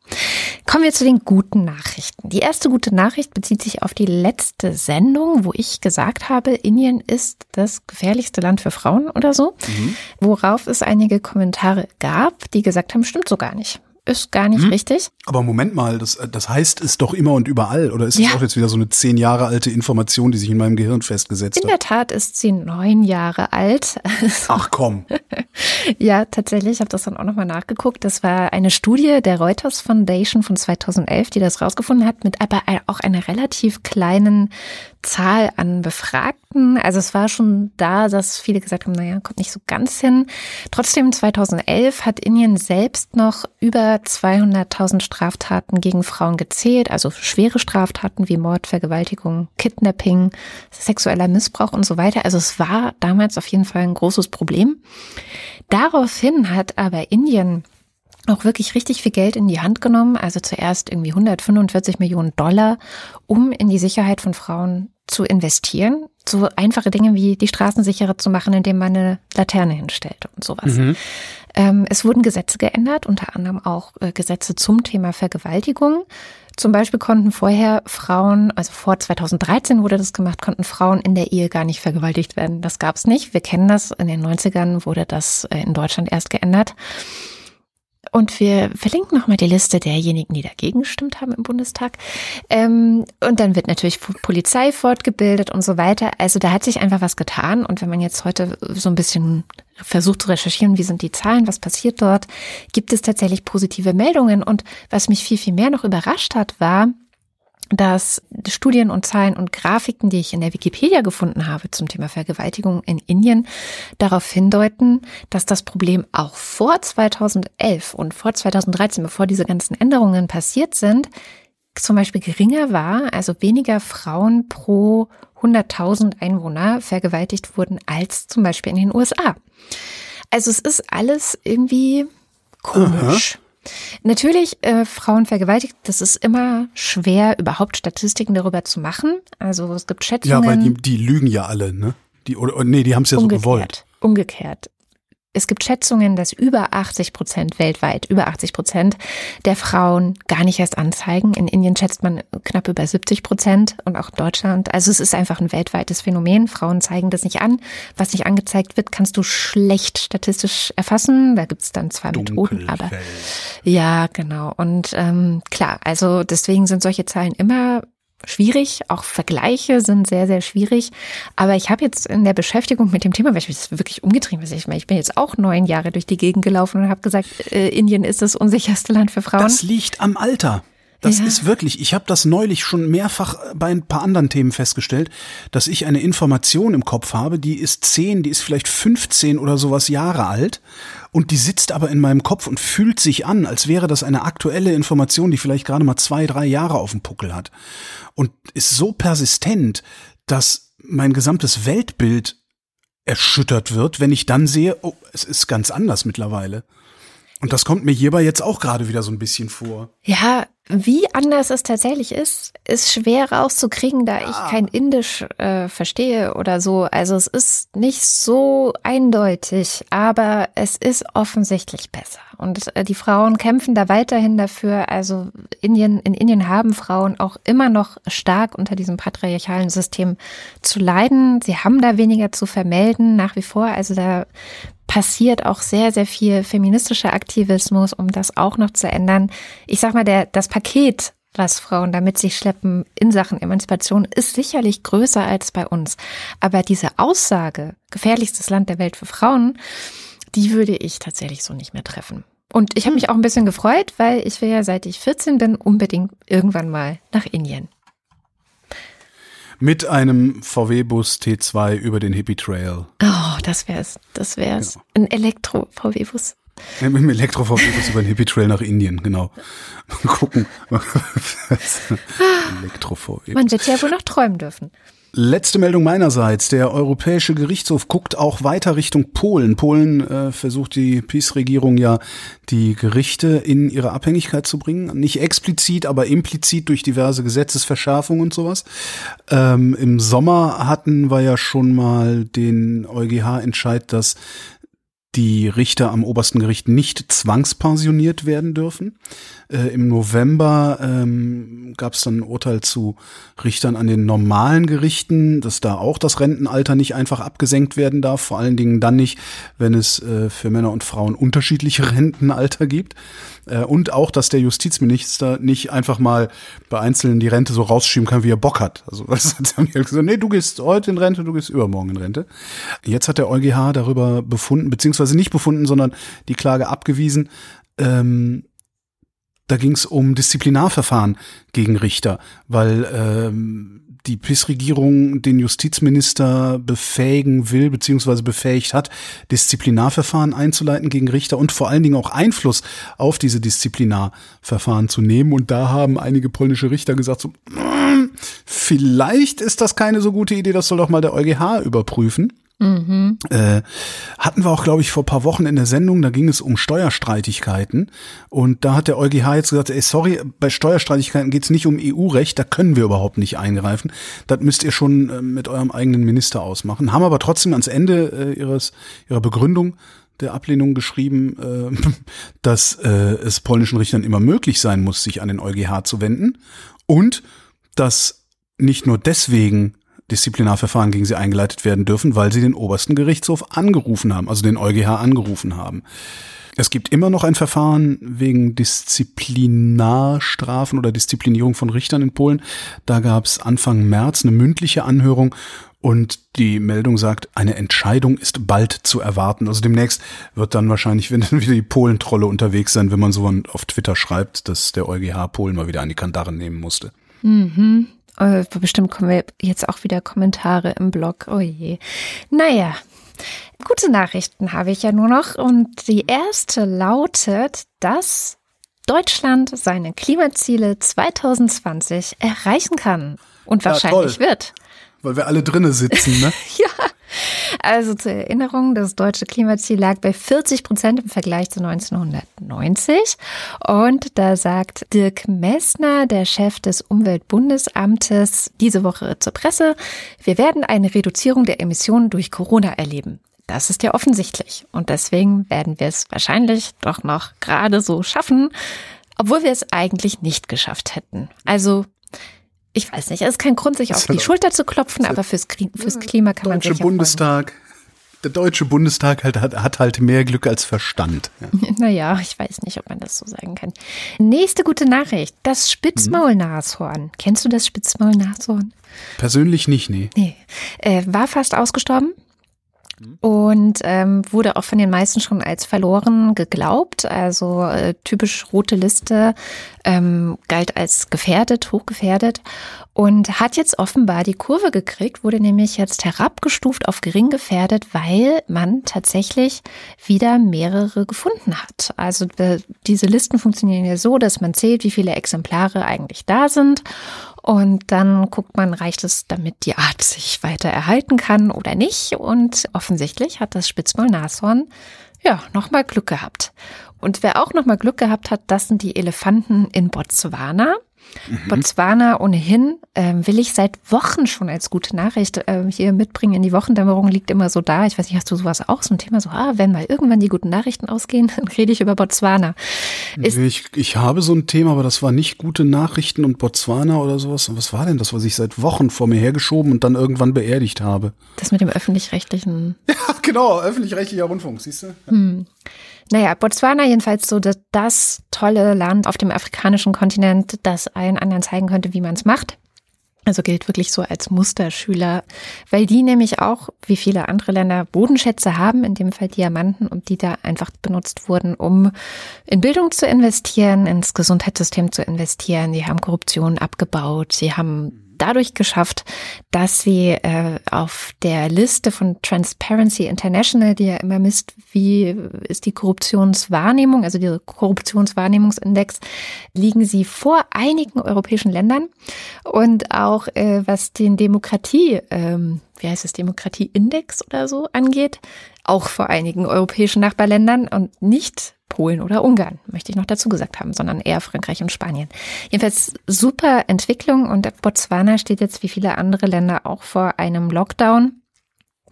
Kommen wir zu den guten Nachrichten. Die erste gute Nachricht bezieht sich auf die letzte Sendung, wo ich gesagt habe, Indien ist das gefährlichste Land für Frauen oder so, worauf es einige Kommentare gab, die gesagt haben, stimmt so gar nicht. Ist gar nicht richtig. Aber Moment mal, das, das heißt es doch immer und überall. Oder ist das Ja. auch jetzt wieder so eine zehn Jahre alte Information, die sich in meinem Gehirn festgesetzt In hat? der Tat ist sie neun Jahre alt. Ach komm. Ja, tatsächlich, ich habe das dann auch nochmal nachgeguckt. Das war eine Studie der Reuters Foundation von 2011, die das rausgefunden hat, mit aber auch einer relativ kleinen Zahl an Befragten. Also es war schon da, dass viele gesagt haben, naja, kommt nicht so ganz hin. Trotzdem 2011 hat Indien selbst noch über 200.000 Straftaten gegen Frauen gezählt, also schwere Straftaten wie Mord, Vergewaltigung, Kidnapping, sexueller Missbrauch und so weiter. Also es war damals auf jeden Fall ein großes Problem. Daraufhin hat aber Indien auch wirklich richtig viel Geld in die Hand genommen, also zuerst irgendwie 145 Millionen Dollar, um in die Sicherheit von Frauen zu investieren. So einfache Dinge wie die Straßen sicherer zu machen, indem man eine Laterne hinstellt und sowas. Ähm, es wurden Gesetze geändert, unter anderem auch äh, Gesetze zum Thema Vergewaltigung. Zum Beispiel konnten vorher Frauen, also vor 2013 wurde das gemacht, konnten Frauen in der Ehe gar nicht vergewaltigt werden. Das gab es nicht. Wir kennen das. In den 90ern wurde das äh, in Deutschland erst geändert. Und wir verlinken nochmal die Liste derjenigen, die dagegen gestimmt haben im Bundestag. Ähm, und dann wird natürlich Polizei fortgebildet und so weiter. Also da hat sich einfach was getan. Und wenn man jetzt heute so ein bisschen versucht zu recherchieren, wie sind die Zahlen, was passiert dort, gibt es tatsächlich positive Meldungen. Und was mich viel, viel mehr noch überrascht hat, war, dass Studien und Zahlen und Grafiken, die ich in der Wikipedia gefunden habe zum Thema Vergewaltigung in Indien, darauf hindeuten, dass das Problem auch vor 2011 und vor 2013, bevor diese ganzen Änderungen passiert sind, zum Beispiel geringer war, also weniger Frauen pro 100.000 Einwohner vergewaltigt wurden als zum Beispiel in den USA. Also es ist alles irgendwie komisch. Natürlich, äh, Frauen vergewaltigt, das ist immer schwer, überhaupt Statistiken darüber zu machen. Also es gibt Ja, Schätzungen. weil die, die lügen ja alle, ne? Die, oder, nee, die haben es ja so gewollt. Umgekehrt. Es gibt Schätzungen, dass über 80 Prozent weltweit, über 80 Prozent der Frauen gar nicht erst anzeigen. In Indien schätzt man knapp über 70 Prozent und auch in Deutschland. Also es ist einfach ein weltweites Phänomen. Frauen zeigen das nicht an. Was nicht angezeigt wird, kannst du schlecht statistisch erfassen. Da gibt es dann zwar Methoden, aber ja, genau. Und ähm, klar, also deswegen sind solche Zahlen immer schwierig. Auch Vergleiche sind sehr, sehr schwierig. Aber ich habe jetzt in der Beschäftigung mit dem Thema, weil ich mich wirklich umgetrieben habe, ich, ich bin jetzt auch neun Jahre durch die Gegend gelaufen und habe gesagt, äh, Indien ist das unsicherste Land für Frauen. Das liegt am Alter. Das ja. ist wirklich, ich habe das neulich schon mehrfach bei ein paar anderen Themen festgestellt, dass ich eine Information im Kopf habe, die ist zehn, die ist vielleicht 15 oder sowas Jahre alt und die sitzt aber in meinem Kopf und fühlt sich an, als wäre das eine aktuelle Information, die vielleicht gerade mal zwei, drei Jahre auf dem Puckel hat und ist so persistent, dass mein gesamtes Weltbild erschüttert wird, wenn ich dann sehe, oh, es ist ganz anders mittlerweile. Und das kommt mir hierbei jetzt auch gerade wieder so ein bisschen vor. Ja, wie anders es tatsächlich ist, ist schwer rauszukriegen, da ich kein Indisch äh, verstehe oder so. Also es ist nicht so eindeutig, aber es ist offensichtlich besser. Und äh, die Frauen kämpfen da weiterhin dafür. Also Indien, in Indien haben Frauen auch immer noch stark unter diesem patriarchalen System zu leiden. Sie haben da weniger zu vermelden, nach wie vor. Also da passiert auch sehr, sehr viel feministischer Aktivismus, um das auch noch zu ändern. Ich sag mal, der, das Paket, was Frauen damit sich schleppen in Sachen Emanzipation, ist sicherlich größer als bei uns. Aber diese Aussage, gefährlichstes Land der Welt für Frauen, die würde ich tatsächlich so nicht mehr treffen. Und ich habe mich auch ein bisschen gefreut, weil ich will ja, seit ich 14 bin, unbedingt irgendwann mal nach Indien mit einem VW-Bus T2 über den Hippie Trail. Oh, das wär's. Das wär's. Genau. Ein Elektro-VW-Bus. Mit dem Elektro-VW-Bus über den Hippie Trail nach Indien, genau. Mal gucken. Elektro-VW. Man wird ja wohl noch träumen dürfen. Letzte Meldung meinerseits. Der Europäische Gerichtshof guckt auch weiter Richtung Polen. Polen äh, versucht die PiS-Regierung ja, die Gerichte in ihre Abhängigkeit zu bringen. Nicht explizit, aber implizit durch diverse Gesetzesverschärfungen und sowas. Ähm, Im Sommer hatten wir ja schon mal den EuGH-Entscheid, dass die Richter am obersten Gericht nicht zwangspensioniert werden dürfen. Äh, Im November ähm, gab es dann ein Urteil zu Richtern an den normalen Gerichten, dass da auch das Rentenalter nicht einfach abgesenkt werden darf, vor allen Dingen dann nicht, wenn es äh, für Männer und Frauen unterschiedliche Rentenalter gibt. Äh, und auch, dass der Justizminister nicht einfach mal bei Einzelnen die Rente so rausschieben kann, wie er Bock hat. Also das hat er gesagt, nee, du gehst heute in Rente, du gehst übermorgen in Rente. Jetzt hat der EuGH darüber befunden, beziehungsweise nicht befunden, sondern die Klage abgewiesen, ähm, da ging es um Disziplinarverfahren gegen Richter, weil ähm, die PIS-Regierung den Justizminister befähigen will, beziehungsweise befähigt hat, Disziplinarverfahren einzuleiten gegen Richter und vor allen Dingen auch Einfluss auf diese Disziplinarverfahren zu nehmen. Und da haben einige polnische Richter gesagt, so, hm, vielleicht ist das keine so gute Idee, das soll doch mal der EuGH überprüfen. Mhm. Äh, hatten wir auch, glaube ich, vor paar Wochen in der Sendung, da ging es um Steuerstreitigkeiten. Und da hat der EuGH jetzt gesagt, ey, sorry, bei Steuerstreitigkeiten geht es nicht um EU-Recht, da können wir überhaupt nicht eingreifen. Das müsst ihr schon äh, mit eurem eigenen Minister ausmachen. Haben aber trotzdem ans Ende äh, ihres, ihrer Begründung der Ablehnung geschrieben, äh, dass äh, es polnischen Richtern immer möglich sein muss, sich an den EuGH zu wenden. Und dass nicht nur deswegen Disziplinarverfahren gegen sie eingeleitet werden dürfen, weil sie den obersten Gerichtshof angerufen haben, also den EuGH angerufen haben. Es gibt immer noch ein Verfahren wegen Disziplinarstrafen oder Disziplinierung von Richtern in Polen. Da gab es Anfang März eine mündliche Anhörung und die Meldung sagt, eine Entscheidung ist bald zu erwarten. Also demnächst wird dann wahrscheinlich, wieder die Polentrolle unterwegs sein, wenn man so auf Twitter schreibt, dass der EuGH Polen mal wieder an die Kandare nehmen musste. Mhm. Äh, bestimmt kommen wir jetzt auch wieder Kommentare im Blog. Oh je. Naja, gute Nachrichten habe ich ja nur noch. Und die erste lautet, dass Deutschland seine Klimaziele 2020 erreichen kann und wahrscheinlich ja, wird. Weil wir alle drinnen sitzen, ne? ja. Also zur Erinnerung, das deutsche Klimaziel lag bei 40 Prozent im Vergleich zu 1990. Und da sagt Dirk Messner, der Chef des Umweltbundesamtes, diese Woche zur Presse, wir werden eine Reduzierung der Emissionen durch Corona erleben. Das ist ja offensichtlich. Und deswegen werden wir es wahrscheinlich doch noch gerade so schaffen, obwohl wir es eigentlich nicht geschafft hätten. Also, ich weiß nicht, es ist kein Grund, sich auf die Schulter zu klopfen, aber fürs, fürs Klima kann man sich ja Bundestag. Der Deutsche Bundestag halt, hat, hat halt mehr Glück als Verstand. Ja. Naja, ich weiß nicht, ob man das so sagen kann. Nächste gute Nachricht. Das Spitzmaulnashorn. Mhm. Kennst du das Spitzmaulnashorn? Persönlich nicht, nee. Nee. Äh, war fast ausgestorben und ähm, wurde auch von den meisten schon als verloren geglaubt. Also äh, typisch rote Liste ähm, galt als gefährdet, hochgefährdet und hat jetzt offenbar die Kurve gekriegt, wurde nämlich jetzt herabgestuft auf gering gefährdet, weil man tatsächlich wieder mehrere gefunden hat. Also äh, diese Listen funktionieren ja so, dass man zählt, wie viele Exemplare eigentlich da sind und dann guckt man, reicht es, damit die Art sich weiter erhalten kann oder nicht. Und offensichtlich hat das Spitzmaulnashorn ja nochmal Glück gehabt. Und wer auch nochmal Glück gehabt hat, das sind die Elefanten in Botswana. Mhm. Botswana ohnehin ähm, will ich seit Wochen schon als gute Nachricht ähm, hier mitbringen in die Wochendämmerung, liegt immer so da. Ich weiß nicht, hast du sowas auch, so ein Thema so, ah, wenn mal irgendwann die guten Nachrichten ausgehen, dann rede ich über Botswana. Ist ich, ich habe so ein Thema, aber das war nicht gute Nachrichten und Botswana oder sowas. Was war denn das, was ich seit Wochen vor mir hergeschoben und dann irgendwann beerdigt habe? Das mit dem öffentlich-rechtlichen. Ja, genau, öffentlich-rechtlicher Rundfunk, siehst du? Ja. Hm. Naja, Botswana jedenfalls so das, das tolle Land auf dem afrikanischen Kontinent, das allen anderen zeigen könnte, wie man es macht. Also gilt wirklich so als Musterschüler, weil die nämlich auch, wie viele andere Länder, Bodenschätze haben, in dem Fall Diamanten, und die da einfach benutzt wurden, um in Bildung zu investieren, ins Gesundheitssystem zu investieren. Die haben Korruption abgebaut, sie haben dadurch geschafft, dass sie äh, auf der Liste von Transparency International, die ja immer misst, wie ist die Korruptionswahrnehmung, also der Korruptionswahrnehmungsindex, liegen sie vor einigen europäischen Ländern. Und auch äh, was den Demokratie, ähm, wie heißt es, Demokratieindex oder so angeht, auch vor einigen europäischen Nachbarländern und nicht Polen oder Ungarn, möchte ich noch dazu gesagt haben, sondern eher Frankreich und Spanien. Jedenfalls super Entwicklung und Botswana steht jetzt wie viele andere Länder auch vor einem Lockdown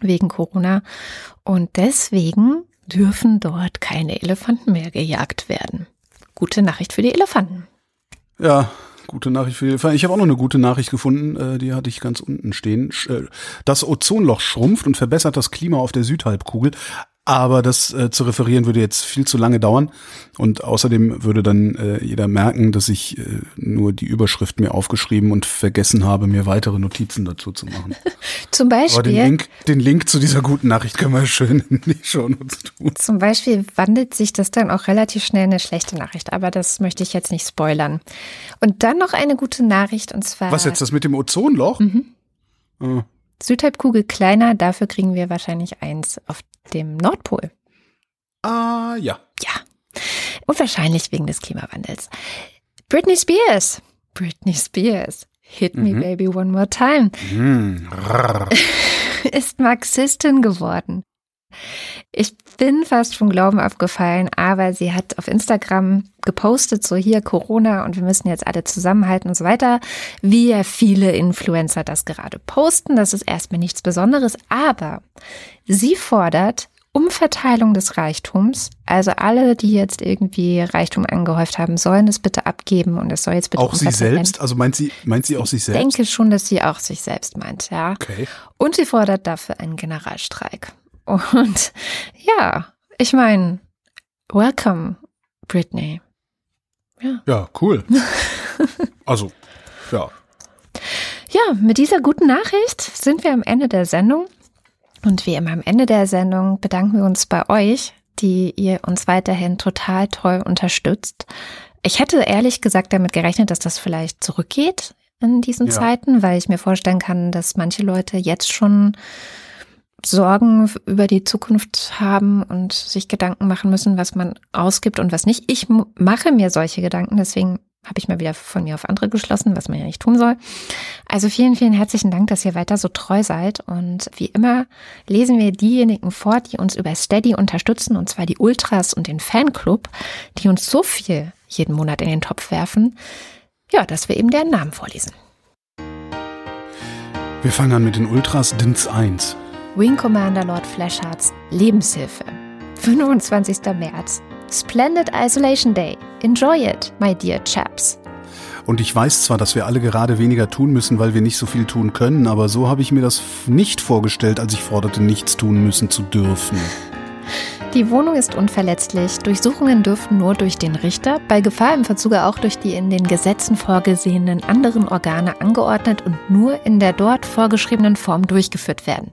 wegen Corona und deswegen dürfen dort keine Elefanten mehr gejagt werden. Gute Nachricht für die Elefanten. Ja, gute Nachricht für die. Ich habe auch noch eine gute Nachricht gefunden, äh, die hatte ich ganz unten stehen. Äh, das Ozonloch schrumpft und verbessert das Klima auf der Südhalbkugel. Aber das äh, zu referieren würde jetzt viel zu lange dauern. Und außerdem würde dann äh, jeder merken, dass ich äh, nur die Überschrift mir aufgeschrieben und vergessen habe, mir weitere Notizen dazu zu machen. Zum Beispiel. Aber den Link, den Link zu dieser guten Nachricht können wir schön in die Shownotes tun. Zum Beispiel wandelt sich das dann auch relativ schnell in eine schlechte Nachricht. Aber das möchte ich jetzt nicht spoilern. Und dann noch eine gute Nachricht und zwar. Was jetzt das mit dem Ozonloch? Mhm. Ah. Südhalbkugel kleiner, dafür kriegen wir wahrscheinlich eins auf dem Nordpol. Ah, ja. Ja. Und wahrscheinlich wegen des Klimawandels. Britney Spears. Britney Spears. Hit me, mhm. baby, one more time. Mhm. ist Marxistin geworden. Ich bin fast vom Glauben abgefallen, aber sie hat auf Instagram gepostet, so hier Corona und wir müssen jetzt alle zusammenhalten und so weiter, wie ja viele Influencer das gerade posten. Das ist erstmal nichts Besonderes, aber sie fordert Umverteilung des Reichtums. Also alle, die jetzt irgendwie Reichtum angehäuft haben, sollen es bitte abgeben und es soll jetzt bitte auch sie selbst. Also meint sie meint sie auch sich selbst? Ich denke schon, dass sie auch sich selbst meint, ja. Okay. Und sie fordert dafür einen Generalstreik. Und ja, ich meine, welcome, Britney. Ja, ja cool. also, ja. Ja, mit dieser guten Nachricht sind wir am Ende der Sendung. Und wie immer am Ende der Sendung bedanken wir uns bei euch, die ihr uns weiterhin total toll unterstützt. Ich hätte ehrlich gesagt damit gerechnet, dass das vielleicht zurückgeht in diesen ja. Zeiten, weil ich mir vorstellen kann, dass manche Leute jetzt schon Sorgen über die Zukunft haben und sich Gedanken machen müssen, was man ausgibt und was nicht. Ich mache mir solche Gedanken, deswegen habe ich mal wieder von mir auf andere geschlossen, was man ja nicht tun soll. Also vielen, vielen herzlichen Dank, dass ihr weiter so treu seid. Und wie immer lesen wir diejenigen vor, die uns über Steady unterstützen, und zwar die Ultras und den Fanclub, die uns so viel jeden Monat in den Topf werfen, ja, dass wir eben deren Namen vorlesen. Wir fangen an mit den Ultras DINS 1. Wing Commander Lord Flashhearts Lebenshilfe. 25. März. Splendid Isolation Day. Enjoy it, my dear chaps. Und ich weiß zwar, dass wir alle gerade weniger tun müssen, weil wir nicht so viel tun können, aber so habe ich mir das nicht vorgestellt, als ich forderte, nichts tun müssen zu dürfen. Die Wohnung ist unverletzlich. Durchsuchungen dürfen nur durch den Richter, bei Gefahr im Verzuge auch durch die in den Gesetzen vorgesehenen anderen Organe angeordnet und nur in der dort vorgeschriebenen Form durchgeführt werden.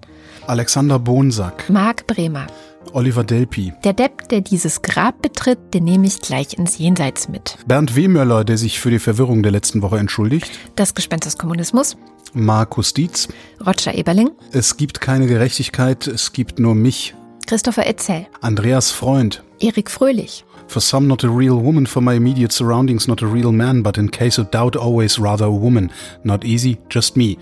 Alexander Bonsack, Marc Bremer. Oliver Delpi, Der Depp, der dieses Grab betritt, den nehme ich gleich ins Jenseits mit. Bernd Wehmöller, der sich für die Verwirrung der letzten Woche entschuldigt, Das Gespenst des Kommunismus. Markus Dietz, Roger Eberling. es gibt keine Gerechtigkeit, es gibt nur mich, Christopher Etzel. Andreas Freund, Erik Fröhlich. For some not a real woman, for my immediate surroundings not a real man, but in case of doubt always rather a woman. Not easy, just me.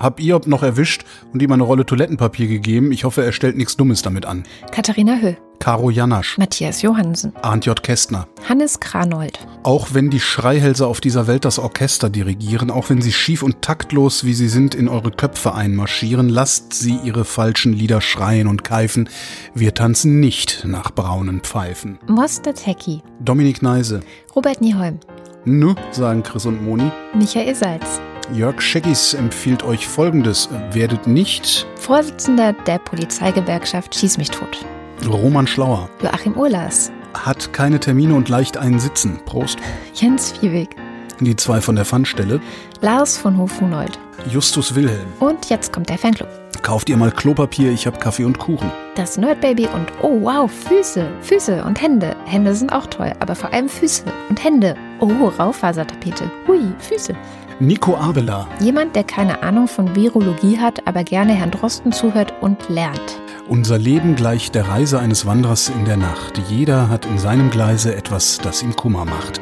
Hab Iob noch erwischt und ihm eine Rolle Toilettenpapier gegeben. Ich hoffe, er stellt nichts Dummes damit an. Katharina Höh. Caro Janasch, Matthias Johansen. Arndt J. Kästner. Hannes Kranold. Auch wenn die Schreihälse auf dieser Welt das Orchester dirigieren, auch wenn sie schief und taktlos, wie sie sind, in eure Köpfe einmarschieren, lasst sie ihre falschen Lieder schreien und keifen. Wir tanzen nicht nach braunen Pfeifen. Moster Tecki. Dominik Neise. Robert Nieholm. Nö, sagen Chris und Moni. Michael Salz. Jörg Scheckis empfiehlt euch folgendes. Werdet nicht Vorsitzender der Polizeigewerkschaft Schieß mich tot. Roman Schlauer. Joachim Urlas. Hat keine Termine und leicht einen Sitzen. Prost. Jens Viehweg. Die zwei von der Pfannstelle. Lars von Hof-Hunold. Justus Wilhelm. Und jetzt kommt der Fanclub. Kauft ihr mal Klopapier, ich hab Kaffee und Kuchen. Das Nerdbaby und oh wow, Füße, Füße und Hände. Hände sind auch toll, aber vor allem Füße und Hände. Oh, Raufasertapete. Hui, Füße. Nico Abela. Jemand, der keine Ahnung von Virologie hat, aber gerne Herrn Drosten zuhört und lernt. Unser Leben gleicht der Reise eines Wanderers in der Nacht. Jeder hat in seinem Gleise etwas, das ihm Kummer macht.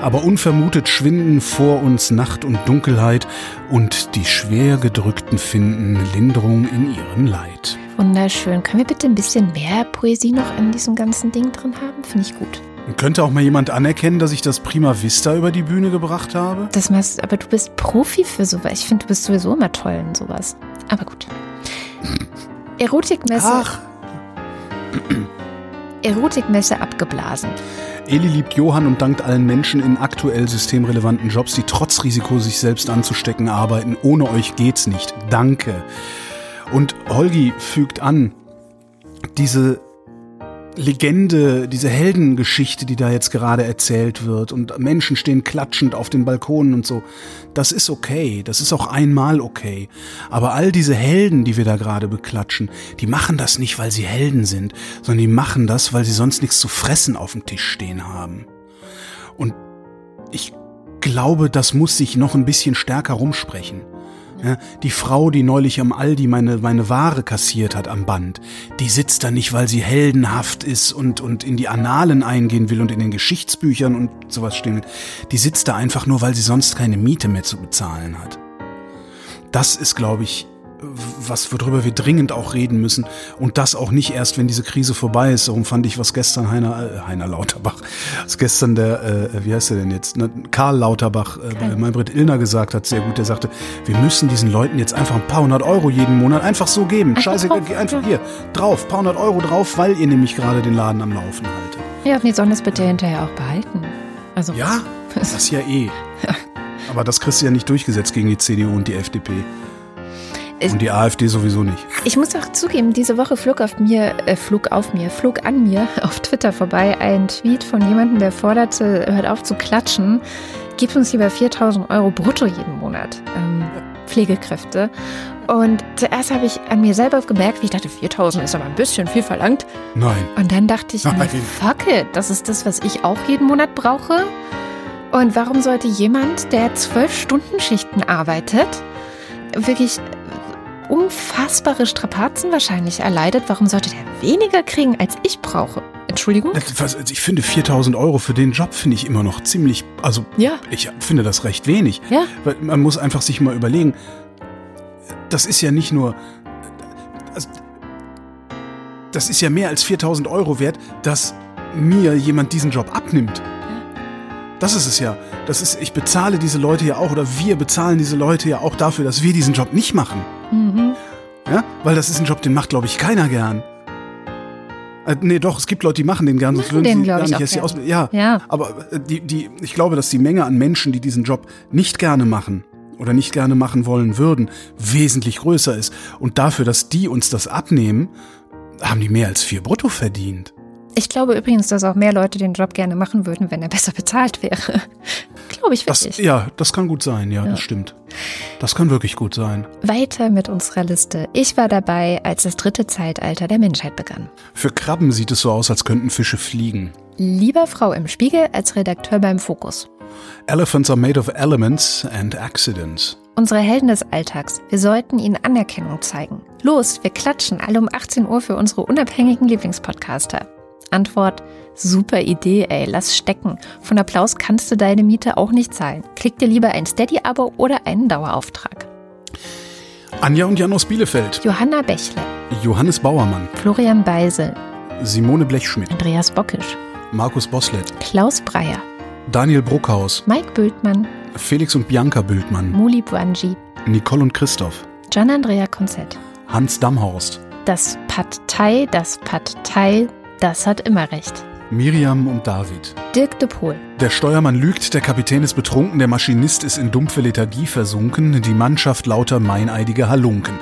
Aber unvermutet schwinden vor uns Nacht und Dunkelheit und die schwer gedrückten finden Linderung in ihrem Leid. Wunderschön. Können wir bitte ein bisschen mehr Poesie noch in diesem ganzen Ding drin haben? Finde ich gut. Könnte auch mal jemand anerkennen, dass ich das Prima Vista über die Bühne gebracht habe? Das machst, aber du bist Profi für sowas. Ich finde, du bist sowieso immer toll in sowas. Aber gut. Erotikmesse. Ach, Erotikmesse abgeblasen. Eli liebt Johann und dankt allen Menschen in aktuell systemrelevanten Jobs, die trotz Risiko, sich selbst anzustecken, arbeiten. Ohne euch geht's nicht. Danke. Und Holgi fügt an, diese Legende, diese Heldengeschichte, die da jetzt gerade erzählt wird und Menschen stehen klatschend auf den Balkonen und so, das ist okay, das ist auch einmal okay. Aber all diese Helden, die wir da gerade beklatschen, die machen das nicht, weil sie Helden sind, sondern die machen das, weil sie sonst nichts zu fressen auf dem Tisch stehen haben. Und ich glaube, das muss sich noch ein bisschen stärker rumsprechen. Ja, die Frau, die neulich am Aldi meine, meine Ware kassiert hat am Band, die sitzt da nicht, weil sie heldenhaft ist und, und in die Annalen eingehen will und in den Geschichtsbüchern und sowas stehen will. Die sitzt da einfach nur, weil sie sonst keine Miete mehr zu bezahlen hat. Das ist, glaube ich, was, worüber wir dringend auch reden müssen. Und das auch nicht erst, wenn diese Krise vorbei ist. Darum fand ich, was gestern Heiner, äh, Heiner Lauterbach, was gestern der, äh, wie heißt der denn jetzt? Ne, Karl Lauterbach äh, bei Maybrit Illner gesagt hat, sehr gut. Der sagte, wir müssen diesen Leuten jetzt einfach ein paar hundert Euro jeden Monat einfach so geben. Scheiße, einfach hier, drauf, paar hundert Euro drauf, weil ihr nämlich gerade den Laden am Laufen haltet. Ja, und die sollen das bitte hinterher auch behalten. Also, Ja, das ist ja eh. Aber das kriegst du ja nicht durchgesetzt gegen die CDU und die FDP. Ich- Und die AfD sowieso nicht. Ich muss auch zugeben, diese Woche flog auf mir, äh, flog auf mir, flog an mir auf Twitter vorbei ein Tweet von jemandem, der forderte, hört auf zu klatschen, gibt uns lieber 4000 Euro brutto jeden Monat. Ähm, Pflegekräfte. Und zuerst habe ich an mir selber gemerkt, wie ich dachte, 4000 ist aber ein bisschen viel verlangt. Nein. Und dann dachte ich, Nein. fuck it, das ist das, was ich auch jeden Monat brauche. Und warum sollte jemand, der zwölf Stunden Schichten arbeitet, wirklich unfassbare Strapazen wahrscheinlich erleidet, warum sollte der weniger kriegen, als ich brauche? Entschuldigung? Was- also Ich finde 4000 Euro für den Job finde ich immer noch ziemlich, also Ja. ich finde das recht wenig. Ja. Weil man muss einfach sich mal überlegen, das ist ja nicht nur, also, das ist ja mehr als 4000 Euro wert, dass mir jemand diesen Job abnimmt. Das ist es ja. Das ist, ich bezahle diese Leute ja auch oder wir bezahlen diese Leute ja auch dafür, dass wir diesen Job nicht machen. Mhm. Ja, weil das ist ein Job, den macht, glaube ich, keiner gern. Äh, nee, doch, es gibt Leute, die machen den gern, sonst würden den, sie gar ich, nicht erst die. Ausbildung. Ja, Ja. aber äh, die, die, ich glaube, dass die Menge an Menschen, die diesen Job nicht gerne machen oder nicht gerne machen wollen würden, wesentlich größer ist. Und dafür, dass die uns das abnehmen, haben die mehr als vier brutto verdient. Ich glaube übrigens, dass auch mehr Leute den Job gerne machen würden, wenn er besser bezahlt wäre. glaube ich Das, wirklich. ja, das kann gut sein, ja, das stimmt. Das kann wirklich gut sein. Weiter mit unserer Liste. Ich war dabei, als das dritte Zeitalter der Menschheit begann. Für Krabben sieht es so aus, als könnten Fische fliegen. Lieber Frau im Spiegel als Redakteur beim Fokus. Elephants are made of elements and accidents. Unsere Helden des Alltags. Wir sollten ihnen Anerkennung zeigen. Los, wir klatschen alle um 18 Uhr für unsere unabhängigen Lieblingspodcaster. Antwort: Super Idee, ey, lass stecken. Von Applaus kannst du deine Miete auch nicht zahlen. Klick dir lieber ein Steady-Abo oder einen Dauerauftrag. Anja und Jan aus Bielefeld. Johanna Bächle, Johannes Bauermann. Florian Beisel, Simone Blechschmidt. Andreas Bockisch, Markus Boslett. Klaus Breyer, Daniel Bruckhaus. Mike Bültmann, Felix und Bianca Bültmann. Muli Buanji, Nicole und Christoph. Gian Andrea Konzett. Hans Damhorst. Das Pad Thai, das Pad Thai, das hat immer recht. Miriam und David. Dirk de Pohl, Der Steuermann lügt, der Kapitän ist betrunken, der Maschinist ist in dumpfe Lethargie versunken, die Mannschaft lauter meineidige Halunken.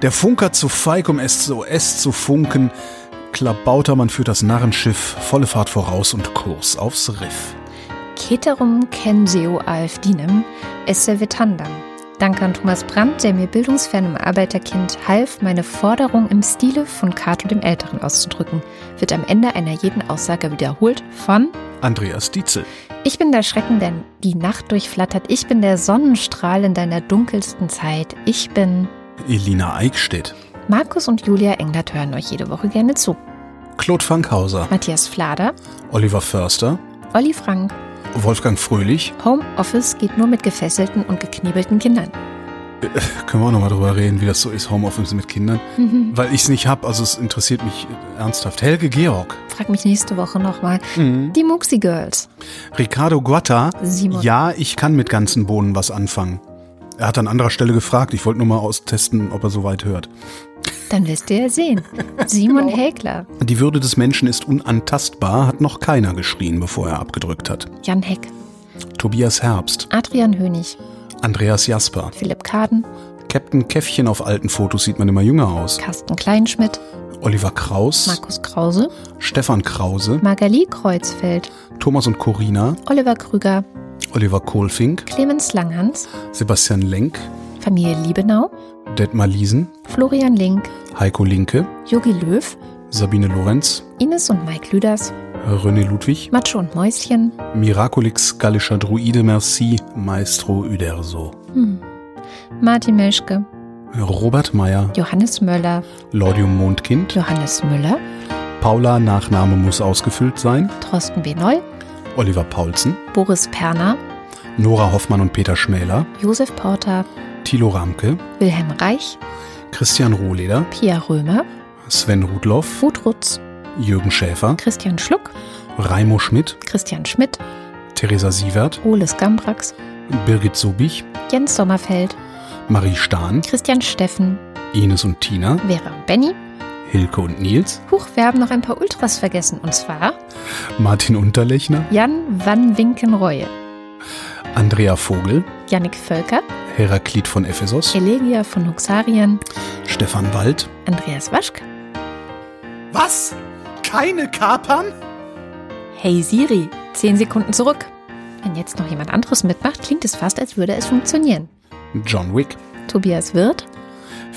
Der Funker zu feig, um SOS zu funken. Klabautermann führt das Narrenschiff, volle Fahrt voraus und Kurs aufs Riff. Keterum Kenseo Alfdinem, esse Vetandam. Danke an Thomas Brandt, der mir bildungsfernem Arbeiterkind half, meine Forderung im Stile von Cato dem Älteren auszudrücken, wird am Ende einer jeden Aussage wiederholt von Andreas Dietzel. Ich bin der Schrecken, der die Nacht durchflattert. Ich bin der Sonnenstrahl in deiner dunkelsten Zeit. Ich bin Elina Eickstedt. Markus und Julia Englert hören euch jede Woche gerne zu. Claude Fankhauser. Matthias Flader, Oliver Förster. Olli Frank. Wolfgang Fröhlich. Homeoffice geht nur mit gefesselten und geknebelten Kindern. Können wir auch nochmal drüber reden, wie das so ist, Homeoffice mit Kindern? Weil ich es nicht hab, also es interessiert mich ernsthaft. Helge Georg. Frag mich nächste Woche nochmal. Die Muxi Girls. Ricardo Guatta. Simon. Ja, ich kann mit ganzen Bohnen was anfangen. Er hat an anderer Stelle gefragt. Ich wollte nur mal austesten, ob er soweit hört. Dann wirst du ja sehen. Simon Häkler. Die Würde des Menschen ist unantastbar, hat noch keiner geschrien, bevor er abgedrückt hat. Jan Heck. Tobias Herbst. Adrian Hönig. Andreas Jasper. Philipp Kaden. Captain Käffchen auf alten Fotos sieht man immer jünger aus. Carsten Kleinschmidt. Oliver Kraus. Markus Krause. Stefan Krause. Magali Kreuzfeld. Thomas und Corina. Oliver Krüger. Oliver Kohlfink. Clemens Langhans. Sebastian Lenk. Familie Liebenau. Detmar Liesen. Florian Link. Heiko Linke. Yogi Löw. Sabine Lorenz. Ines und Mike Lüders. René Ludwig. Matsche und Mäuschen. Miraculix gallischer Druide Merci. Maestro Uderso. Martin Meschke. Robert Meyer. Johannes Möller. Lordium Mondkind. Johannes Müller. Paula Nachname muss ausgefüllt sein. Thorsten B. Neu. Oliver Paulsen. Boris Perner. Nora Hoffmann und Peter Schmäler. Josef Porter. Thilo Ramke. Wilhelm Reich. Christian Rohleder. Pia Römer. Sven Rudloff. Ruth Rutz. Jürgen Schäfer. Christian Schluck. Raimo Schmidt. Christian Schmidt. Theresa Sievert. Oles Gambrax. Birgit Sobich. Jens Sommerfeld. Marie Stahn. Christian Steffen. Ines und Tina. Vera und Benny. Hilke und Nils. Huch, wir haben noch ein paar Ultras vergessen. Und zwar Martin Unterlechner. Jan van Winkenreue. Andrea Vogel. Jannik Völker. Heraklit von Ephesos. Elegia von Huxarien. Stefan Wald. Andreas Waschk. Was? Keine Kapern? Hey Siri, 10 Sekunden zurück. Wenn jetzt noch jemand anderes mitmacht, klingt es fast, als würde es funktionieren. John Wick. Tobias Wirth.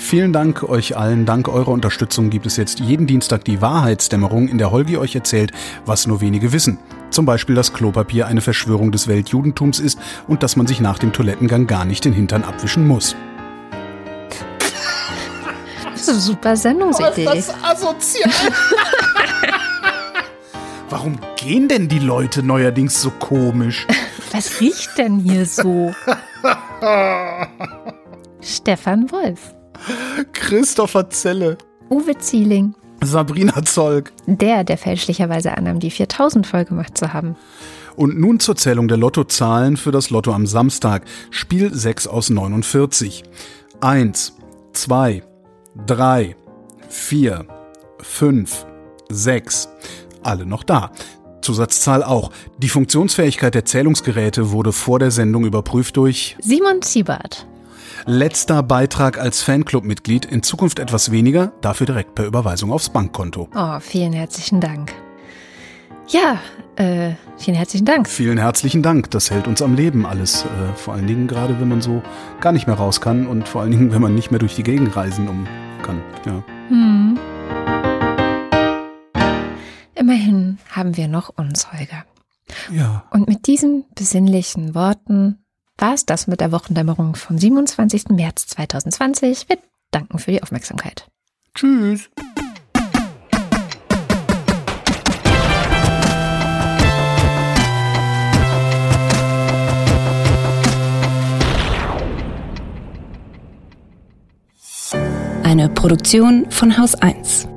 Vielen Dank euch allen. Dank eurer Unterstützung gibt es jetzt jeden Dienstag die Wahrheitsdämmerung, in der Holgi euch erzählt, was nur wenige wissen. Zum Beispiel, dass Klopapier eine Verschwörung des Weltjudentums ist und dass man sich nach dem Toilettengang gar nicht den Hintern abwischen muss. Das ist eine super Sendungsidee. asozial? Warum gehen denn die Leute neuerdings so komisch? Was riecht denn hier so? Stefan Wolf. Christopher Zelle. Uwe Zieling. Sabrina Zolk. Der, der fälschlicherweise annahm, die 4000 voll gemacht zu haben. Und nun zur Zählung der Lottozahlen für das Lotto am Samstag. Spiel 6 aus 49. 1, 2, drei, vier, fünf, sechs. Alle noch da. Zusatzzahl auch. Die Funktionsfähigkeit der Zählungsgeräte wurde vor der Sendung überprüft durch Simon Ziebert. Letzter Beitrag als Fanclub-Mitglied. In Zukunft etwas weniger, dafür direkt per Überweisung aufs Bankkonto. Oh, vielen herzlichen Dank. Ja, äh, vielen herzlichen Dank. Vielen herzlichen Dank. Das hält uns am Leben alles. Äh, vor allen Dingen gerade, wenn man so gar nicht mehr raus kann und vor allen Dingen, wenn man nicht mehr durch die Gegend reisen um kann. Ja. Hm. Immerhin haben wir noch uns, Holger. Ja. Und mit diesen besinnlichen Worten war es das mit der Wochendämmerung vom 27. März 2020. Wir danken für die Aufmerksamkeit. Tschüss. Eine Produktion von Haus 1.